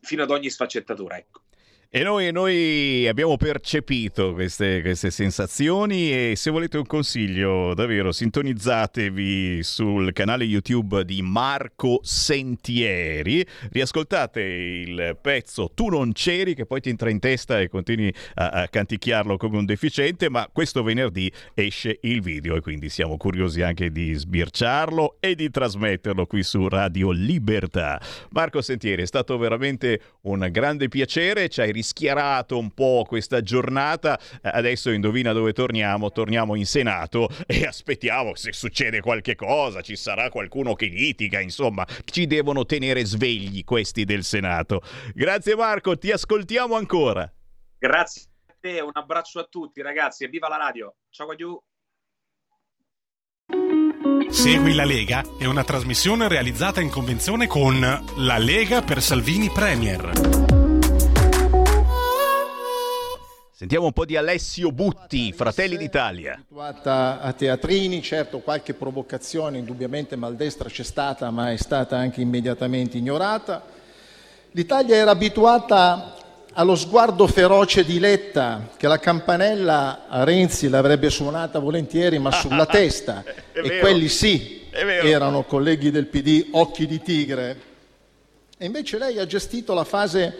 fino ad ogni sfaccettatura, ecco. E noi, noi, abbiamo percepito queste, queste, sensazioni e se volete un consiglio, davvero, sintonizzatevi sul canale YouTube di Marco Sentieri, riascoltate il pezzo Tu non c'eri che poi ti entra in testa e continui a, a canticchiarlo come un deficiente, ma questo venerdì esce il video e quindi siamo curiosi anche di sbirciarlo e di trasmetterlo qui su Radio Libertà. Marco Sentieri, è stato veramente un grande piacere, ci hai rischiarato un po' questa giornata. Eh, adesso indovina dove torniamo? Torniamo in Senato e aspettiamo se succede qualche cosa, ci sarà qualcuno che litiga, insomma, ci devono tenere svegli questi del Senato. Grazie Marco, ti ascoltiamo ancora. Grazie a te, un abbraccio a tutti ragazzi e viva la radio. Ciao Guagliù. Segui la Lega è una trasmissione realizzata in convenzione con La Lega per Salvini Premier. Sentiamo un po' di Alessio Butti, Fratelli d'Italia. Abituata a teatrini, certo qualche provocazione indubbiamente maldestra c'è stata, ma è stata anche immediatamente ignorata. L'Italia era abituata allo sguardo feroce di Letta, che la campanella a Renzi l'avrebbe suonata volentieri, ma sulla testa. e quelli sì, erano colleghi del PD, occhi di tigre. E invece lei ha gestito la fase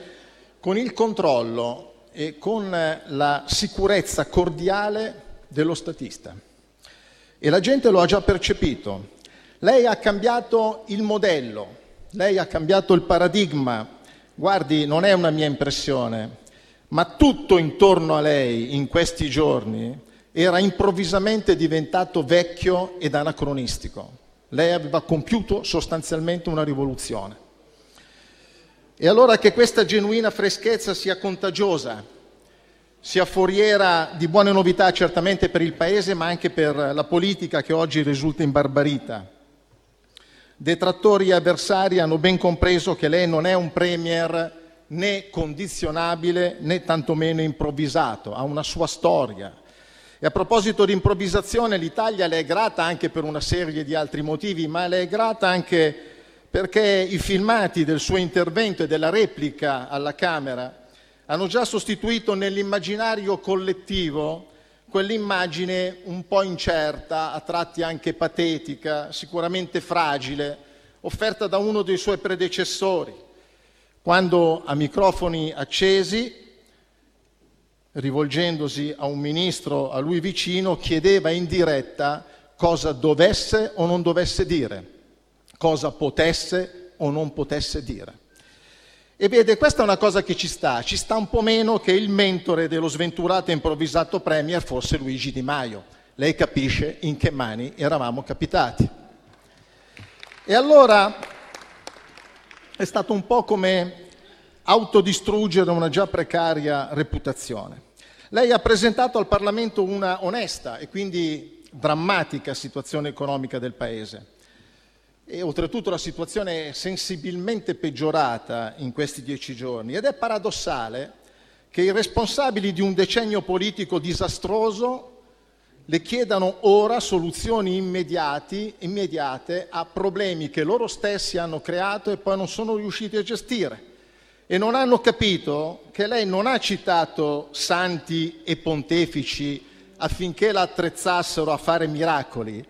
con il controllo e con la sicurezza cordiale dello statista. E la gente lo ha già percepito. Lei ha cambiato il modello, lei ha cambiato il paradigma. Guardi, non è una mia impressione, ma tutto intorno a lei in questi giorni era improvvisamente diventato vecchio ed anacronistico. Lei aveva compiuto sostanzialmente una rivoluzione. E allora che questa genuina freschezza sia contagiosa, sia foriera di buone novità certamente per il Paese, ma anche per la politica che oggi risulta imbarbarita. Detrattori e avversari hanno ben compreso che lei non è un premier né condizionabile né tantomeno improvvisato, ha una sua storia. E a proposito di improvvisazione, l'Italia le è grata anche per una serie di altri motivi, ma le è grata anche perché i filmati del suo intervento e della replica alla Camera hanno già sostituito nell'immaginario collettivo quell'immagine un po' incerta, a tratti anche patetica, sicuramente fragile, offerta da uno dei suoi predecessori, quando a microfoni accesi, rivolgendosi a un ministro a lui vicino, chiedeva in diretta cosa dovesse o non dovesse dire cosa potesse o non potesse dire. E vede, questa è una cosa che ci sta, ci sta un po' meno che il mentore dello sventurato e improvvisato Premier fosse Luigi Di Maio. Lei capisce in che mani eravamo capitati. E allora è stato un po' come autodistruggere una già precaria reputazione. Lei ha presentato al Parlamento una onesta e quindi drammatica situazione economica del Paese e oltretutto la situazione è sensibilmente peggiorata in questi dieci giorni ed è paradossale che i responsabili di un decennio politico disastroso le chiedano ora soluzioni immediate a problemi che loro stessi hanno creato e poi non sono riusciti a gestire. E non hanno capito che lei non ha citato santi e pontefici affinché la attrezzassero a fare miracoli,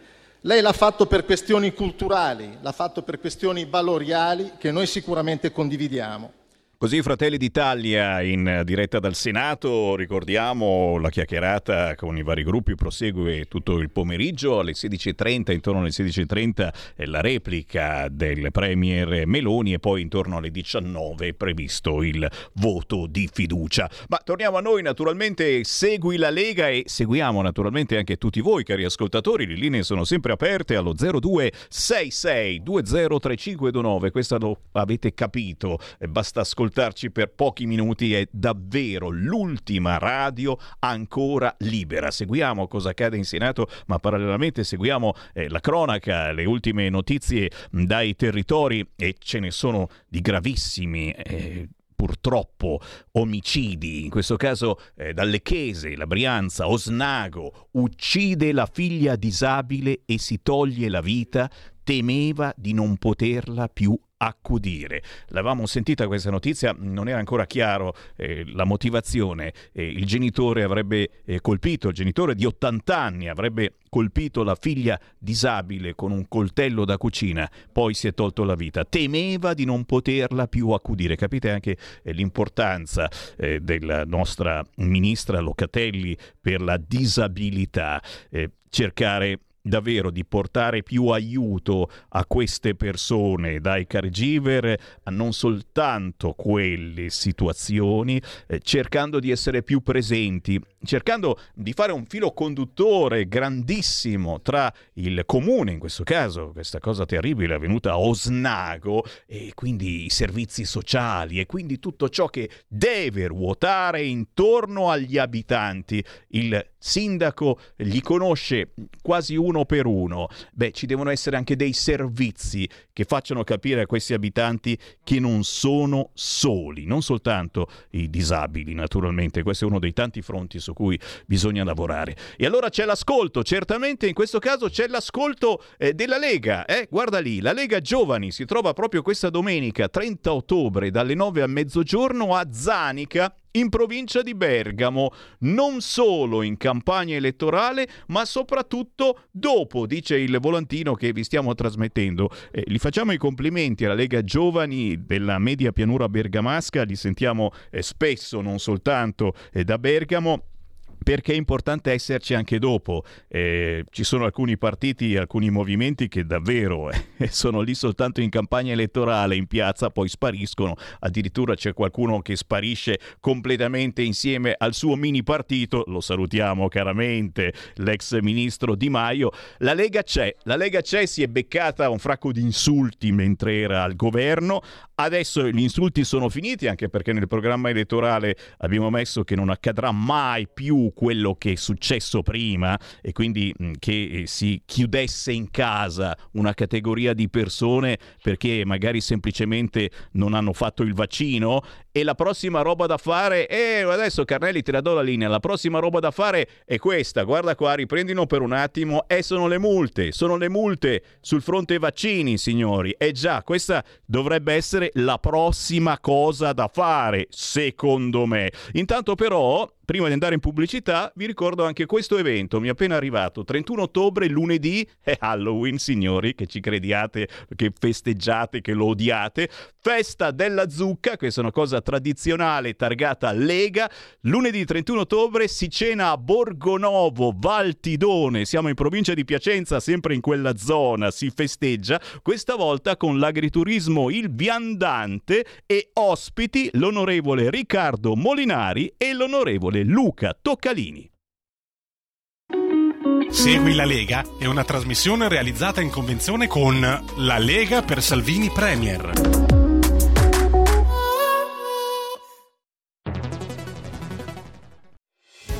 lei l'ha fatto per questioni culturali, l'ha fatto per questioni valoriali che noi sicuramente condividiamo. Così Fratelli d'Italia in diretta dal Senato, ricordiamo la chiacchierata con i vari gruppi. Prosegue tutto il pomeriggio alle 16.30, intorno alle 16.30 la replica del Premier Meloni e poi intorno alle 19 è previsto il voto di fiducia. Ma torniamo a noi naturalmente, segui la Lega e seguiamo naturalmente anche tutti voi cari ascoltatori, le linee sono sempre aperte allo 0266 203529, questa lo avete capito, basta ascoltare ascoltarci per pochi minuti è davvero l'ultima radio ancora libera. Seguiamo cosa accade in Senato, ma parallelamente seguiamo eh, la cronaca, le ultime notizie dai territori e ce ne sono di gravissimi. Eh, purtroppo omicidi, in questo caso eh, dalle Chiese, la Brianza, Osnago, uccide la figlia disabile e si toglie la vita, temeva di non poterla più accudire. L'avevamo sentita questa notizia, non era ancora chiaro eh, la motivazione. Eh, il genitore avrebbe eh, colpito, il genitore di 80 anni avrebbe colpito la figlia disabile con un coltello da cucina, poi si è tolto la vita. Temeva di non poterla più accudire. Capite anche eh, l'importanza eh, della nostra ministra Locatelli per la disabilità. Eh, cercare davvero di portare più aiuto a queste persone, dai caregiver a non soltanto quelle situazioni, eh, cercando di essere più presenti, cercando di fare un filo conduttore grandissimo tra il comune, in questo caso, questa cosa terribile è avvenuta a Osnago, e quindi i servizi sociali e quindi tutto ciò che deve ruotare intorno agli abitanti. Il sindaco li conosce quasi uno per uno. Beh, ci devono essere anche dei servizi che facciano capire a questi abitanti che non sono soli, non soltanto i disabili, naturalmente. Questo è uno dei tanti fronti su cui bisogna lavorare. E allora c'è l'ascolto, certamente in questo caso c'è l'ascolto eh, della Lega. Eh? Guarda lì, la Lega Giovani si trova proprio questa domenica, 30 ottobre, dalle 9 a mezzogiorno a Zanica in provincia di Bergamo, non solo in campagna elettorale, ma soprattutto dopo, dice il volantino che vi stiamo trasmettendo. Eh, gli facciamo i complimenti alla Lega Giovani della media pianura bergamasca, li sentiamo eh, spesso, non soltanto eh, da Bergamo perché è importante esserci anche dopo. Eh, ci sono alcuni partiti, alcuni movimenti che davvero eh, sono lì soltanto in campagna elettorale, in piazza, poi spariscono. Addirittura c'è qualcuno che sparisce completamente insieme al suo mini partito. Lo salutiamo caramente, l'ex ministro Di Maio. La Lega c'è, la Lega c'è, si è beccata un fracco di insulti mentre era al governo. Adesso gli insulti sono finiti, anche perché nel programma elettorale abbiamo messo che non accadrà mai più quello che è successo prima e quindi mh, che eh, si chiudesse in casa una categoria di persone perché magari semplicemente non hanno fatto il vaccino e la prossima roba da fare e eh, adesso Carnelli te la do la linea la prossima roba da fare è questa guarda qua riprendino per un attimo e sono le multe sono le multe sul fronte vaccini signori e già questa dovrebbe essere la prossima cosa da fare secondo me intanto però Prima di andare in pubblicità, vi ricordo anche questo evento, mi è appena arrivato, 31 ottobre, lunedì, è Halloween, signori, che ci crediate, che festeggiate, che lo odiate. Festa della zucca, questa è una cosa tradizionale targata Lega. Lunedì 31 ottobre si cena a Borgonovo, Valtidone, siamo in provincia di Piacenza, sempre in quella zona, si festeggia, questa volta con l'agriturismo Il Viandante e ospiti l'onorevole Riccardo Molinari e l'onorevole Luca Toccalini. Segui la Lega è una trasmissione realizzata in convenzione con La Lega per Salvini Premier.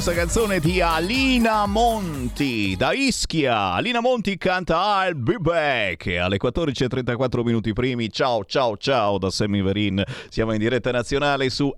Questa canzone di Alina Monti da Ischia. Alina Monti canta I'll be back alle 14.34 minuti primi. Ciao, ciao, ciao da Sammy Verin. Siamo in diretta nazionale su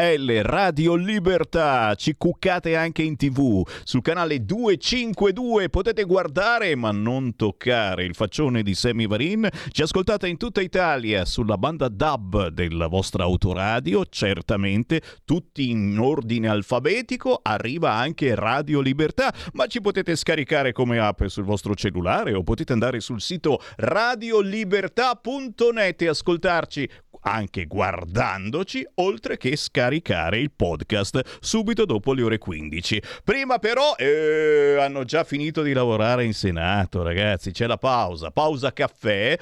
RL Radio Libertà. Ci cuccate anche in tv sul canale 252. Potete guardare ma non toccare il faccione di Sammy Varin. Ci ascoltate in tutta Italia sulla banda DAB della vostra autoradio, certamente tutti in ordine alfabetico. Arriva anche Radio Libertà, ma ci potete scaricare come app sul vostro cellulare o potete andare sul sito radiolibertà.net e ascoltarci anche guardandoci, oltre che scaricare il podcast subito dopo le ore 15. Prima però eh, hanno già finito di lavorare in Senato, ragazzi, c'è la pausa, pausa caffè.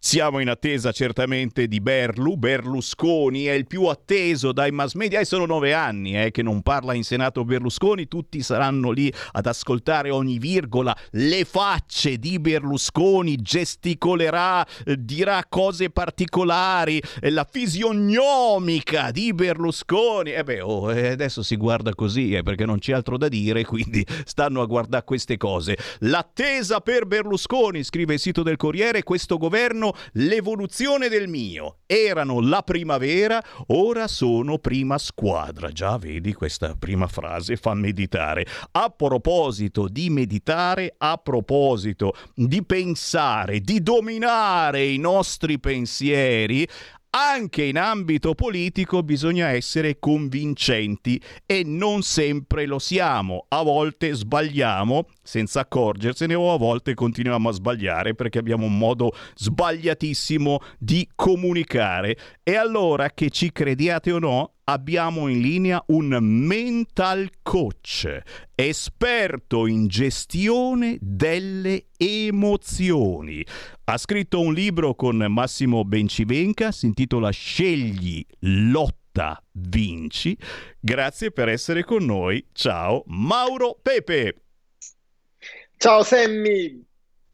Siamo in attesa certamente di Berlu, Berlusconi è il più atteso dai mass media. E sono nove anni eh, che non parla in Senato Berlusconi, tutti saranno lì ad ascoltare ogni virgola, le facce di Berlusconi, gesticolerà, eh, dirà cose particolari, eh, la fisionomica di Berlusconi. E beh, oh, eh, adesso si guarda così eh, perché non c'è altro da dire, quindi stanno a guardare queste cose. L'attesa per Berlusconi, scrive il sito del Corriere, questo governo l'evoluzione del mio. Erano la primavera, ora sono prima squadra. Già vedi questa prima frase fa meditare. A proposito di meditare, a proposito di pensare, di dominare i nostri pensieri, anche in ambito politico bisogna essere convincenti e non sempre lo siamo. A volte sbagliamo senza accorgersene o a volte continuiamo a sbagliare perché abbiamo un modo sbagliatissimo di comunicare. E allora che ci crediate o no, abbiamo in linea un mental coach, esperto in gestione delle emozioni. Ha scritto un libro con Massimo Bencivenca, si intitola Scegli, lotta, vinci. Grazie per essere con noi. Ciao Mauro Pepe. Ciao Sammy,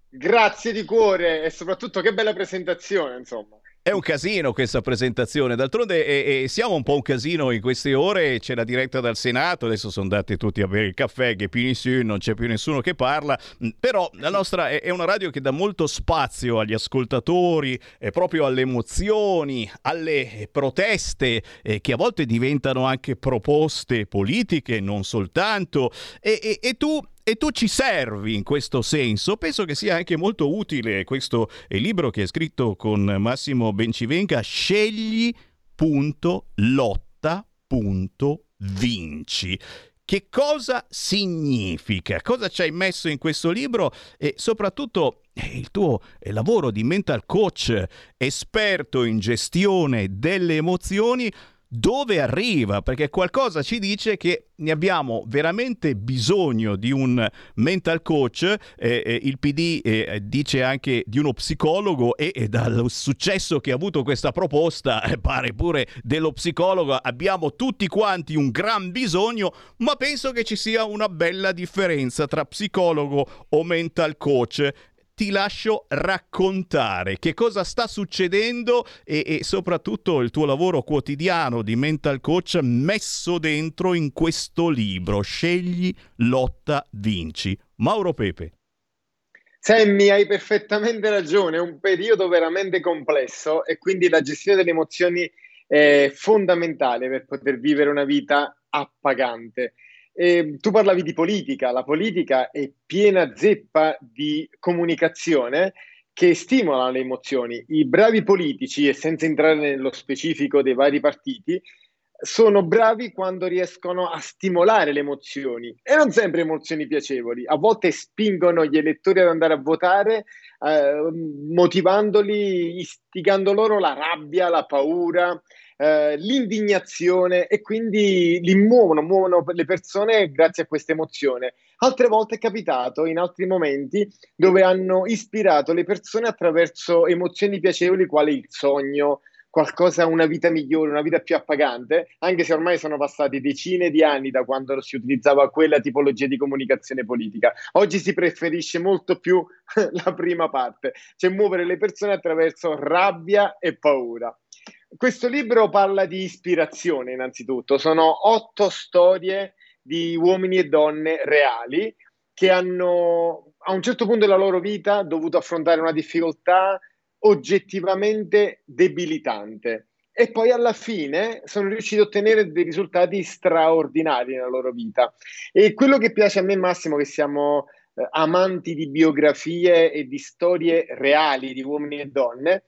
grazie di cuore e soprattutto che bella presentazione, insomma. È un casino questa presentazione, d'altronde e, e siamo un po' un casino in queste ore, c'è la diretta dal Senato, adesso sono andati tutti a bere il caffè, che pieni su, non c'è più nessuno che parla, mm, però la nostra è, è una radio che dà molto spazio agli ascoltatori, eh, proprio alle emozioni, alle proteste, eh, che a volte diventano anche proposte politiche, non soltanto, e, e tu e tu ci servi in questo senso. Penso che sia anche molto utile questo libro che è scritto con Massimo Bencivenga, scegli.lotta.vinci. Che cosa significa? Cosa ci hai messo in questo libro e soprattutto eh, il tuo eh, lavoro di mental coach, esperto in gestione delle emozioni, dove arriva, perché qualcosa ci dice che ne abbiamo veramente bisogno di un mental coach, eh, eh, il PD eh, dice anche di uno psicologo e, e, dal successo che ha avuto questa proposta, eh, pare pure dello psicologo, abbiamo tutti quanti un gran bisogno, ma penso che ci sia una bella differenza tra psicologo o mental coach ti lascio raccontare che cosa sta succedendo e, e, soprattutto il tuo lavoro quotidiano di mental coach messo dentro in questo libro. Scegli, lotta, vinci. Mauro Pepe. Sammy, hai perfettamente ragione, è un periodo veramente complesso e quindi la gestione delle emozioni è fondamentale per poter vivere una vita appagante. Eh, tu parlavi di politica, la politica è piena zeppa di comunicazione che stimola le emozioni. I bravi politici, e senza entrare nello specifico dei vari partiti, sono bravi quando riescono a stimolare le emozioni e non sempre emozioni piacevoli. A volte spingono gli elettori ad andare a votare, eh, motivandoli, istigando loro la rabbia, la paura, eh, l'indignazione e quindi li muovono, muovono le persone grazie a questa emozione. Altre volte è capitato in altri momenti dove hanno ispirato le persone attraverso emozioni piacevoli quali il sogno, qualcosa, una vita migliore, una vita più appagante, anche se ormai sono passati decine di anni da quando si utilizzava quella tipologia di comunicazione politica. Oggi si preferisce molto più la prima parte, cioè muovere le persone attraverso rabbia e paura. Questo libro parla di ispirazione innanzitutto, sono otto storie di uomini e donne reali che hanno a un certo punto della loro vita dovuto affrontare una difficoltà oggettivamente debilitante e poi alla fine sono riusciti a ottenere dei risultati straordinari nella loro vita. E quello che piace a me Massimo, che siamo eh, amanti di biografie e di storie reali di uomini e donne,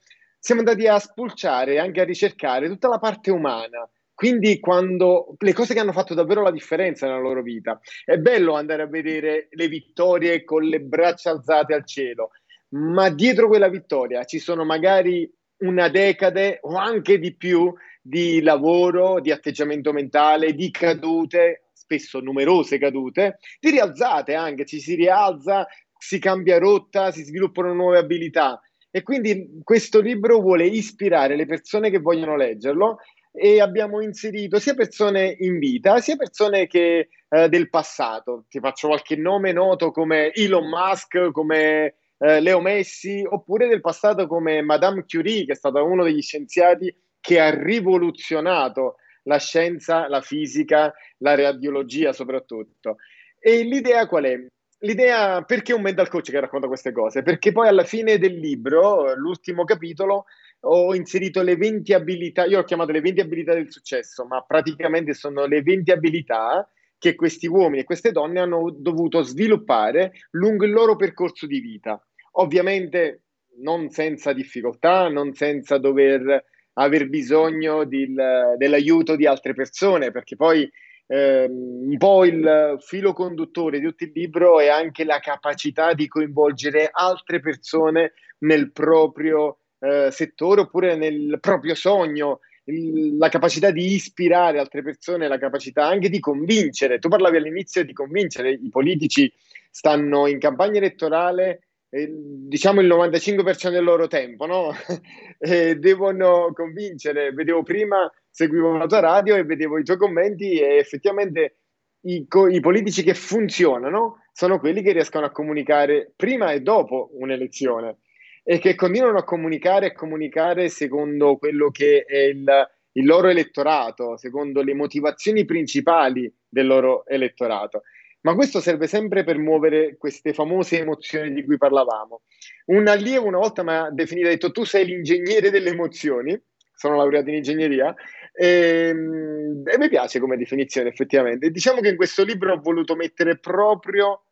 siamo andati a spulciare e anche a ricercare tutta la parte umana. Quindi quando le cose che hanno fatto davvero la differenza nella loro vita. È bello andare a vedere le vittorie con le braccia alzate al cielo, ma dietro quella vittoria ci sono magari una decade o anche di più di lavoro, di atteggiamento mentale, di cadute, spesso numerose cadute, di rialzate anche, ci si rialza, si cambia rotta, si sviluppano nuove abilità. E quindi questo libro vuole ispirare le persone che vogliono leggerlo e abbiamo inserito sia persone in vita, sia persone che, eh, del passato. Ti faccio qualche nome noto come Elon Musk, come eh, Leo Messi, oppure del passato come Madame Curie, che è stata uno degli scienziati che ha rivoluzionato la scienza, la fisica, la radiologia soprattutto. E l'idea qual è? L'idea perché un mental coach che racconta queste cose? Perché poi alla fine del libro, l'ultimo capitolo, ho inserito le 20 abilità, io ho chiamato le 20 abilità del successo, ma praticamente sono le 20 abilità che questi uomini e queste donne hanno dovuto sviluppare lungo il loro percorso di vita. Ovviamente non senza difficoltà, non senza dover aver bisogno di, dell'aiuto di altre persone, perché poi eh, un po' il filo conduttore di tutto il libro è anche la capacità di coinvolgere altre persone nel proprio eh, settore oppure nel proprio sogno, il, la capacità di ispirare altre persone, la capacità anche di convincere. Tu parlavi all'inizio di convincere, i politici stanno in campagna elettorale eh, diciamo il 95% del loro tempo, no? devono convincere. Vedevo prima, seguivo la tua radio e vedevo i tuoi commenti e effettivamente i, i, politici che funzionano sono quelli che riescono a comunicare prima e dopo un'elezione e che continuano a comunicare e comunicare secondo quello che è il, il loro elettorato, secondo le motivazioni principali del loro elettorato. Ma questo serve sempre per muovere queste famose emozioni di cui parlavamo. Un allievo una volta mi ha definito, ha detto tu sei l'ingegnere delle emozioni, sono laureato in ingegneria, e, ehm, e mi piace come definizione effettivamente. Diciamo che in questo libro ho voluto mettere proprio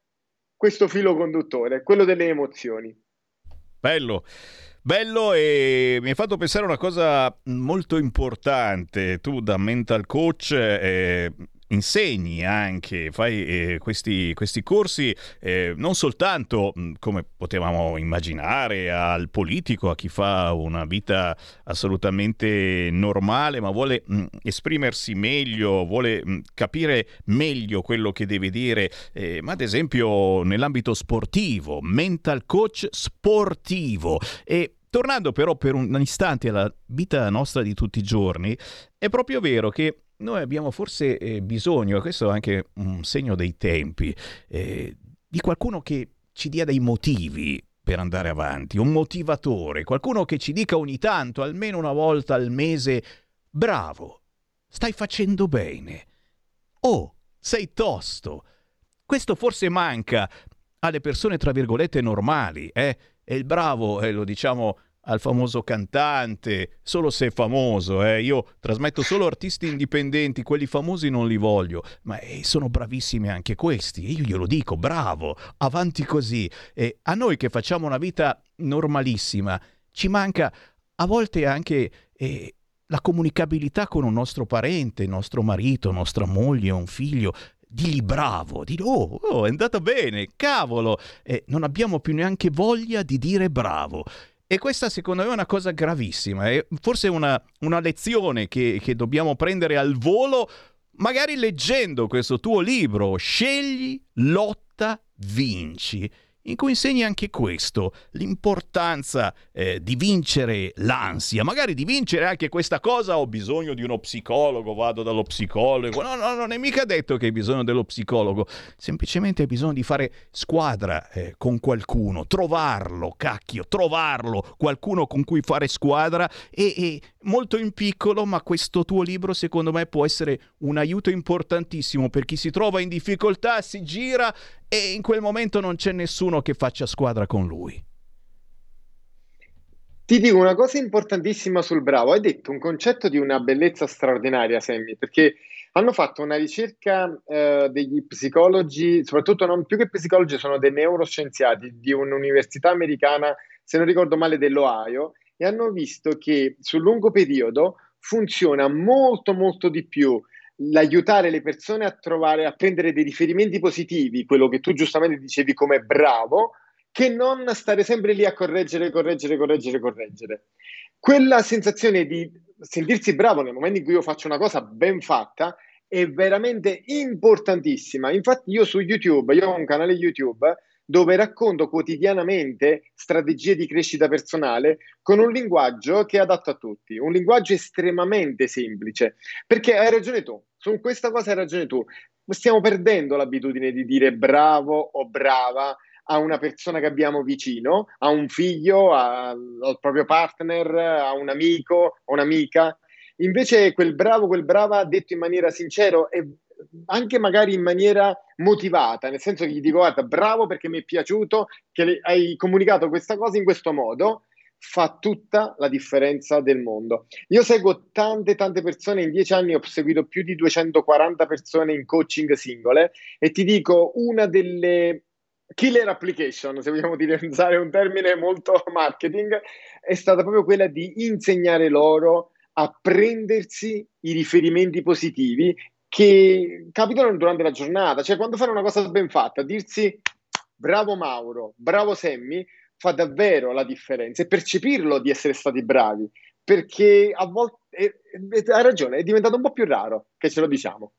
questo filo conduttore, quello delle emozioni. Bello. Bello e mi hai fatto pensare a una cosa molto importante. Tu da mental coach eh, insegni anche, fai eh, questi, questi, corsi eh, non soltanto come potevamo immaginare al politico, a chi fa una vita assolutamente normale, ma vuole mh, esprimersi meglio, vuole mh, capire meglio quello che deve dire, eh, ma ad esempio nell'ambito sportivo, mental coach sportivo. E Tornando però per un istante alla vita nostra di tutti i giorni, è proprio vero che noi abbiamo forse eh, bisogno, questo è anche un segno dei tempi, eh, di qualcuno che ci dia dei motivi per andare avanti, un motivatore, qualcuno che ci dica ogni tanto, almeno una volta al mese, bravo, stai facendo bene. Oh, sei tosto. Questo forse manca alle persone, tra virgolette, normali, eh? E il bravo, eh, lo diciamo al famoso cantante, solo se è famoso. Eh. Io trasmetto solo artisti indipendenti, quelli famosi non li voglio, ma eh, sono bravissimi anche questi. Io glielo dico, bravo, avanti così. E a noi che facciamo una vita normalissima, ci manca a volte anche eh, la comunicabilità con un nostro parente, nostro marito, nostra moglie, un figlio. Digli bravo, di oh, oh, è andata bene, cavolo, e non abbiamo più neanche voglia di dire bravo. E questa secondo me è una cosa gravissima, è forse una, una lezione che, che dobbiamo prendere al volo, magari leggendo questo tuo libro, Scegli, lotta, vinci. In cui insegni anche questo, l'importanza eh, di vincere l'ansia, magari di vincere anche questa cosa, ho bisogno di uno psicologo, vado dallo psicologo, no, no, non è mica detto che hai bisogno dello psicologo, semplicemente hai bisogno di fare squadra eh, con qualcuno, trovarlo, cacchio, trovarlo, qualcuno con cui fare squadra. E, e molto in piccolo, ma questo tuo libro secondo me può essere un aiuto importantissimo per chi si trova in difficoltà, si gira e in quel momento non c'è nessuno che faccia squadra con lui. Ti dico una cosa importantissima sul bravo, hai detto un concetto di una bellezza straordinaria, Sammy, perché hanno fatto una ricerca eh, degli psicologi, soprattutto non più che psicologi, sono dei neuroscienziati di un'università americana, se non ricordo male, dell'Ohio, e hanno visto che sul lungo periodo funziona molto molto di più l'aiutare le persone a trovare, a prendere dei riferimenti positivi, quello che tu giustamente dicevi come bravo, che non stare sempre lì a correggere, correggere, correggere, correggere. Quella sensazione di sentirsi bravo nel momento in cui io faccio una cosa ben fatta è veramente importantissima. Infatti io su YouTube, io ho un canale YouTube dove racconto quotidianamente strategie di crescita personale con un linguaggio che è adatto a tutti, un linguaggio estremamente semplice, perché hai ragione tu, su questa cosa hai ragione tu, stiamo perdendo l'abitudine di dire bravo o brava a una persona che abbiamo vicino, a un figlio, a, al proprio partner, a un amico, a un'amica. Invece quel bravo, quel brava detto in maniera sincera è anche magari in maniera motivata, nel senso che gli dico guarda, bravo perché mi è piaciuto che hai comunicato questa cosa in questo modo, fa tutta la differenza del mondo. Io seguo tante tante persone, in dieci anni ho seguito più di 240 persone in coaching singole e ti dico una delle killer application, se vogliamo utilizzare un termine molto marketing, è stata proprio quella di insegnare loro a prendersi i riferimenti positivi che capitano durante la giornata, cioè quando fanno una cosa ben fatta, dirsi bravo Mauro, bravo Sammy, fa davvero la differenza e percepirlo di essere stati bravi, perché a volte, ha ragione, è diventato un po' più raro che ce lo diciamo.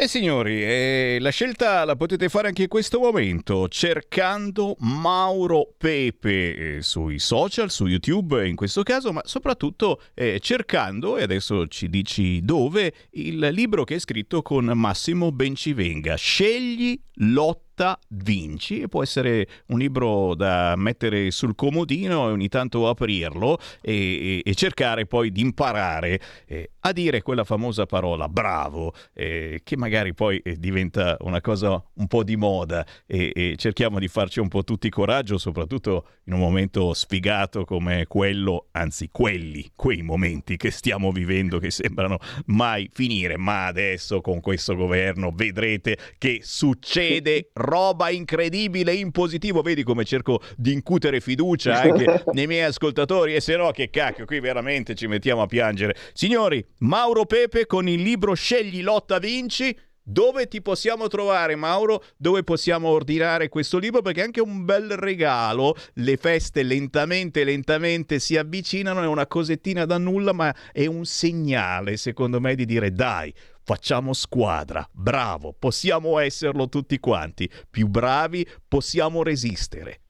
E signori, eh, la scelta la potete fare anche in questo momento cercando Mauro Pepe eh, sui social, su YouTube in questo caso, ma soprattutto eh, cercando, e adesso ci dici dove, il libro che è scritto con Massimo Bencivenga. Scegli lotta lotta vinci. E può essere un libro da mettere sul comodino e ogni tanto aprirlo e, e, e cercare poi di imparare eh, a dire quella famosa parola bravo eh, che magari poi eh, diventa una cosa un po' di moda. E, cerchiamo di farci un po' tutti coraggio soprattutto in un momento sfigato come quello anzi quelli quei momenti che stiamo vivendo che sembrano mai finire. Ma adesso con questo governo vedrete che succede roba incredibile in positivo. Vedi come cerco di incutere fiducia anche nei miei ascoltatori e se no che cacchio, qui veramente ci mettiamo a piangere. Signori, Mauro Pepe con il libro Scegli lotta vinci. Dove ti possiamo trovare, Mauro? Dove possiamo ordinare questo libro? Perché è anche un bel regalo. Le feste lentamente, lentamente si avvicinano. È una cosettina da nulla, ma è un segnale, secondo me, di dire dai, facciamo squadra, bravo, possiamo esserlo tutti quanti, più bravi possiamo resistere.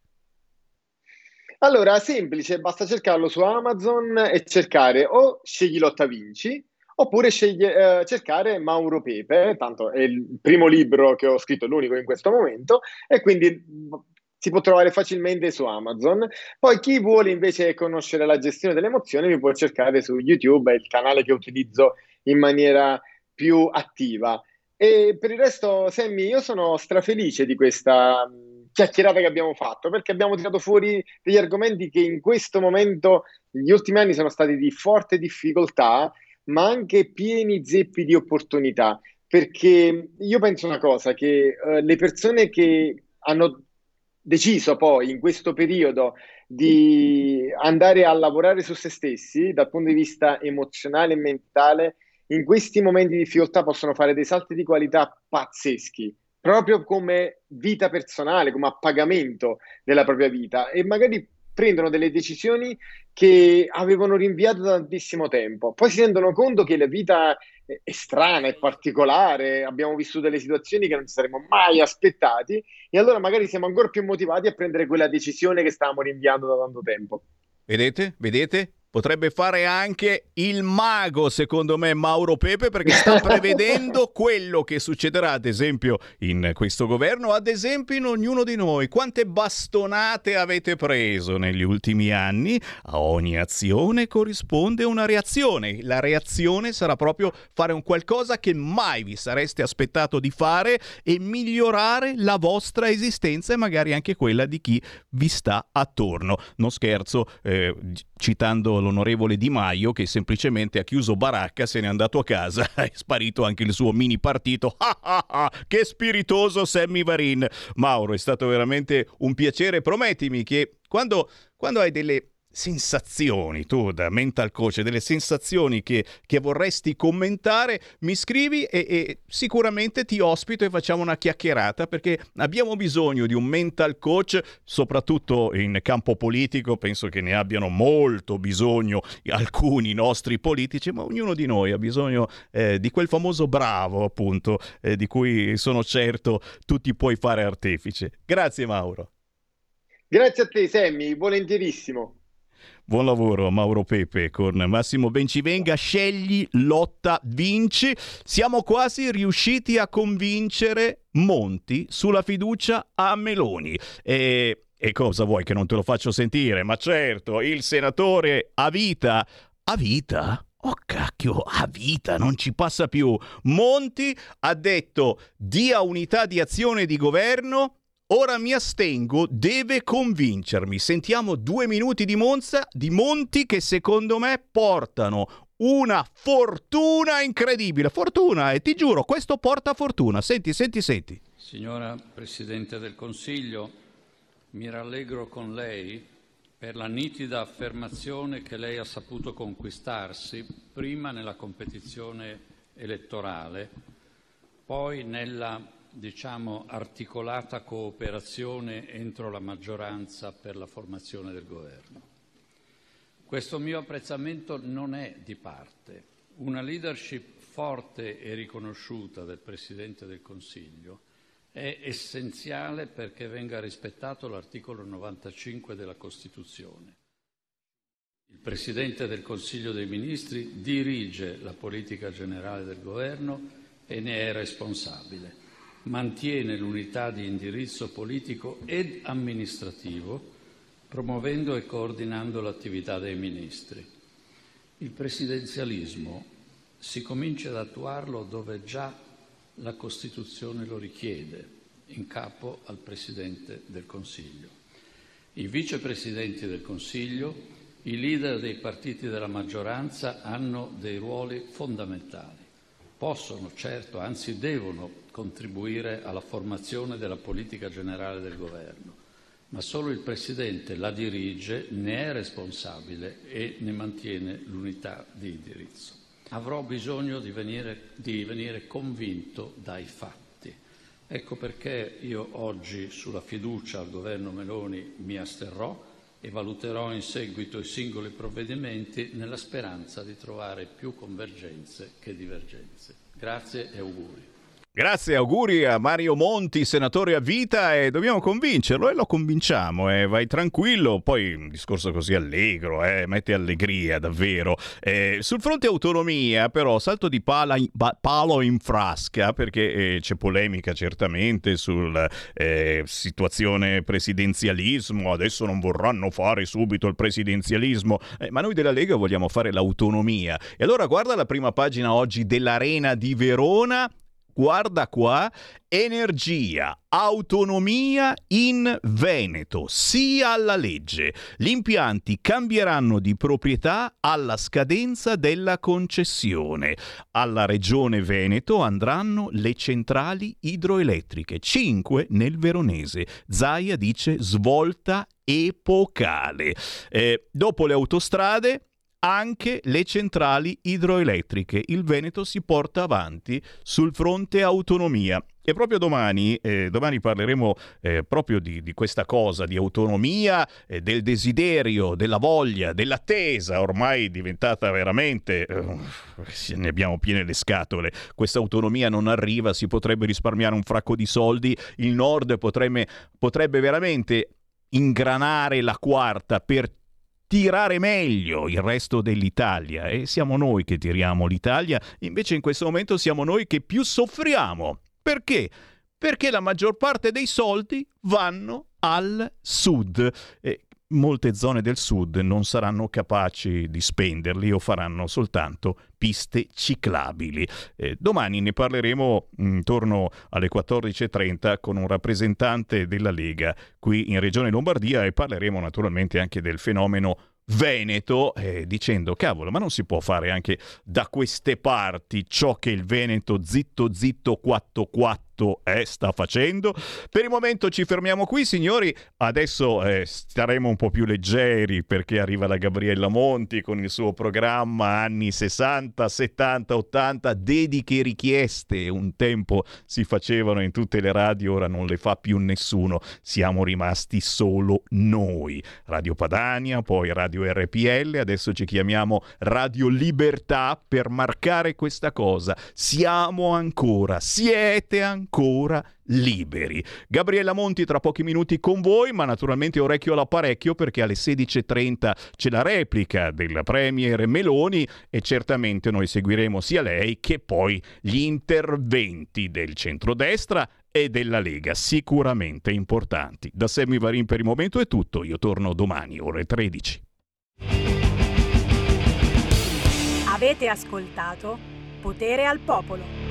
Allora, semplice, basta cercarlo su Amazon e cercare o scegli Lotta Vinci oppure sceglie, eh, cercare Mauro Pepe, tanto è il primo libro che ho scritto, l'unico in questo momento, e quindi si può trovare facilmente su Amazon. Poi chi vuole invece conoscere la gestione delle emozioni mi può cercare su YouTube, è il canale che utilizzo in maniera più attiva. E per il resto, Sammy, io sono strafelice di questa chiacchierata che abbiamo fatto perché abbiamo tirato fuori degli argomenti che in questo momento, negli ultimi anni, sono stati di forte difficoltà, ma anche pieni zeppi di opportunità. Perché io penso una cosa, che uh, le persone che hanno deciso poi in questo periodo di andare a lavorare su se stessi dal punto di vista emozionale e mentale, in questi momenti di difficoltà possono fare dei salti di qualità pazzeschi, proprio come vita personale, come appagamento della propria vita e magari prendono delle decisioni che avevano rinviato da tantissimo tempo. Poi si rendono conto che la vita è strana, è particolare, abbiamo vissuto delle situazioni che non ci saremmo mai aspettati e allora magari siamo ancora più motivati a prendere quella decisione che stavamo rinviando da tanto tempo. Vedete? Vedete? Potrebbe fare anche il mago, secondo me, Mauro Pepe, perché sta prevedendo quello che succederà, ad esempio, in questo governo, ad esempio in ognuno di noi. Quante bastonate avete preso negli ultimi anni? A ogni azione corrisponde una reazione. La reazione sarà proprio fare un qualcosa che mai vi sareste aspettato di fare e migliorare la vostra esistenza e magari anche quella di chi vi sta attorno. Non scherzo, eh, citando l'onorevole Di Maio che semplicemente ha chiuso baracca, se n'è andato a casa, è sparito anche il suo mini partito. che spiritoso Sammy Varin! Mauro, è stato veramente un piacere. Promettimi che quando, quando hai delle sensazioni, tu da mental coach, delle sensazioni che, che vorresti commentare, mi scrivi e, e, sicuramente ti ospito e facciamo una chiacchierata perché abbiamo bisogno di un mental coach, soprattutto in campo politico, penso che ne abbiano molto bisogno alcuni nostri politici, ma ognuno di noi ha bisogno eh, di quel famoso bravo, appunto, eh, di cui sono certo tu ti puoi fare artefice. Grazie Mauro. Grazie a te Sammy, volentierissimo. Buon lavoro Mauro Pepe con Massimo Bencivenga, scegli, lotta, vinci. Siamo quasi riusciti a convincere Monti sulla fiducia a Meloni. E, e cosa vuoi che non te lo faccio sentire? Ma certo, il senatore a vita. A vita? Oh cacchio, a vita, non ci passa più. Monti ha detto dia unità di azione di governo Ora mi astengo, deve convincermi. Sentiamo due minuti di Monza, di Monti che secondo me portano una fortuna incredibile. Fortuna, e ti giuro, questo porta fortuna. Senti, senti, senti. Signora Presidente del Consiglio, mi rallegro con lei per la nitida affermazione che lei ha saputo conquistarsi prima nella competizione elettorale, poi nella diciamo, articolata cooperazione entro la maggioranza per la formazione del governo. Questo mio apprezzamento non è di parte. Una leadership forte e riconosciuta del Presidente del Consiglio è essenziale perché venga rispettato l'articolo 95 della Costituzione. Il Presidente del Consiglio dei Ministri dirige la politica generale del governo e ne è responsabile mantiene l'unità di indirizzo politico ed amministrativo, promuovendo e coordinando l'attività dei ministri. Il presidenzialismo si comincia ad attuarlo dove già la Costituzione lo richiede, in capo al Presidente del Consiglio. I vicepresidenti del Consiglio, i leader dei partiti della maggioranza hanno dei ruoli fondamentali. Possono, certo, anzi devono contribuire alla formazione della politica generale del governo, ma solo il Presidente la dirige, ne è responsabile e ne mantiene l'unità di indirizzo. Avrò bisogno di venire, di venire convinto dai fatti. Ecco perché io oggi sulla fiducia al governo Meloni mi asterrò e valuterò in seguito i singoli provvedimenti nella speranza di trovare più convergenze che divergenze. Grazie e auguri. Grazie, auguri a Mario Monti, senatore a vita e dobbiamo convincerlo e lo convinciamo, eh. vai tranquillo, poi un discorso così allegro, eh. mette allegria davvero. Eh, sul fronte autonomia però salto di in, palo in frasca perché eh, c'è polemica certamente sulla eh, situazione presidenzialismo, adesso non vorranno fare subito il presidenzialismo, eh, ma noi della Lega vogliamo fare l'autonomia. E allora guarda la prima pagina oggi dell'Arena di Verona guarda qua, energia, autonomia in Veneto, sia alla legge. Gli impianti cambieranno di proprietà alla scadenza della concessione. Alla regione Veneto andranno le centrali idroelettriche, 5 nel Veronese. Zaia dice svolta epocale. Eh, dopo le autostrade anche le centrali idroelettriche. Il Veneto si porta avanti sul fronte autonomia. E proprio domani, eh, domani parleremo eh, proprio di, di, questa cosa, di autonomia, eh, del desiderio, della voglia, dell'attesa, ormai diventata veramente, eh, ne abbiamo piene le scatole, questa autonomia non arriva, si potrebbe risparmiare un fracco di soldi, il nord potrebbe, potrebbe veramente ingranare la quarta per tirare meglio il resto dell'Italia e siamo noi che tiriamo l'Italia, invece in questo momento siamo noi che più soffriamo perché? Perché la maggior parte dei soldi vanno al sud. E molte zone del sud non saranno capaci di spenderli o faranno soltanto piste ciclabili. Eh, domani ne parleremo intorno alle 14.30 con un rappresentante della Lega qui in Regione Lombardia e parleremo naturalmente anche del fenomeno Veneto, eh, dicendo cavolo, ma non si può fare anche da queste parti ciò che il Veneto zitto zitto 44 eh, sta facendo. Per il momento ci fermiamo qui, signori. Adesso eh, staremo un po' più leggeri perché arriva la Gabriella Monti con il suo programma anni 60, 70, 80, dediche richieste. Un tempo si facevano in tutte le radio, ora non le fa più nessuno. Siamo rimasti solo noi. Radio Padania, poi Radio RPL, adesso ci chiamiamo Radio Libertà per marcare questa cosa. Siamo ancora, siete ancora ancora liberi. Gabriella Monti tra pochi minuti con voi, ma naturalmente orecchio all'apparecchio perché alle 16.30 c'è la replica della Premier Meloni e certamente noi seguiremo sia lei che poi gli interventi del centrodestra e della Lega, sicuramente importanti. Da Sammy Varin per il momento è tutto, io torno domani ore 13. Avete ascoltato Potere al Popolo.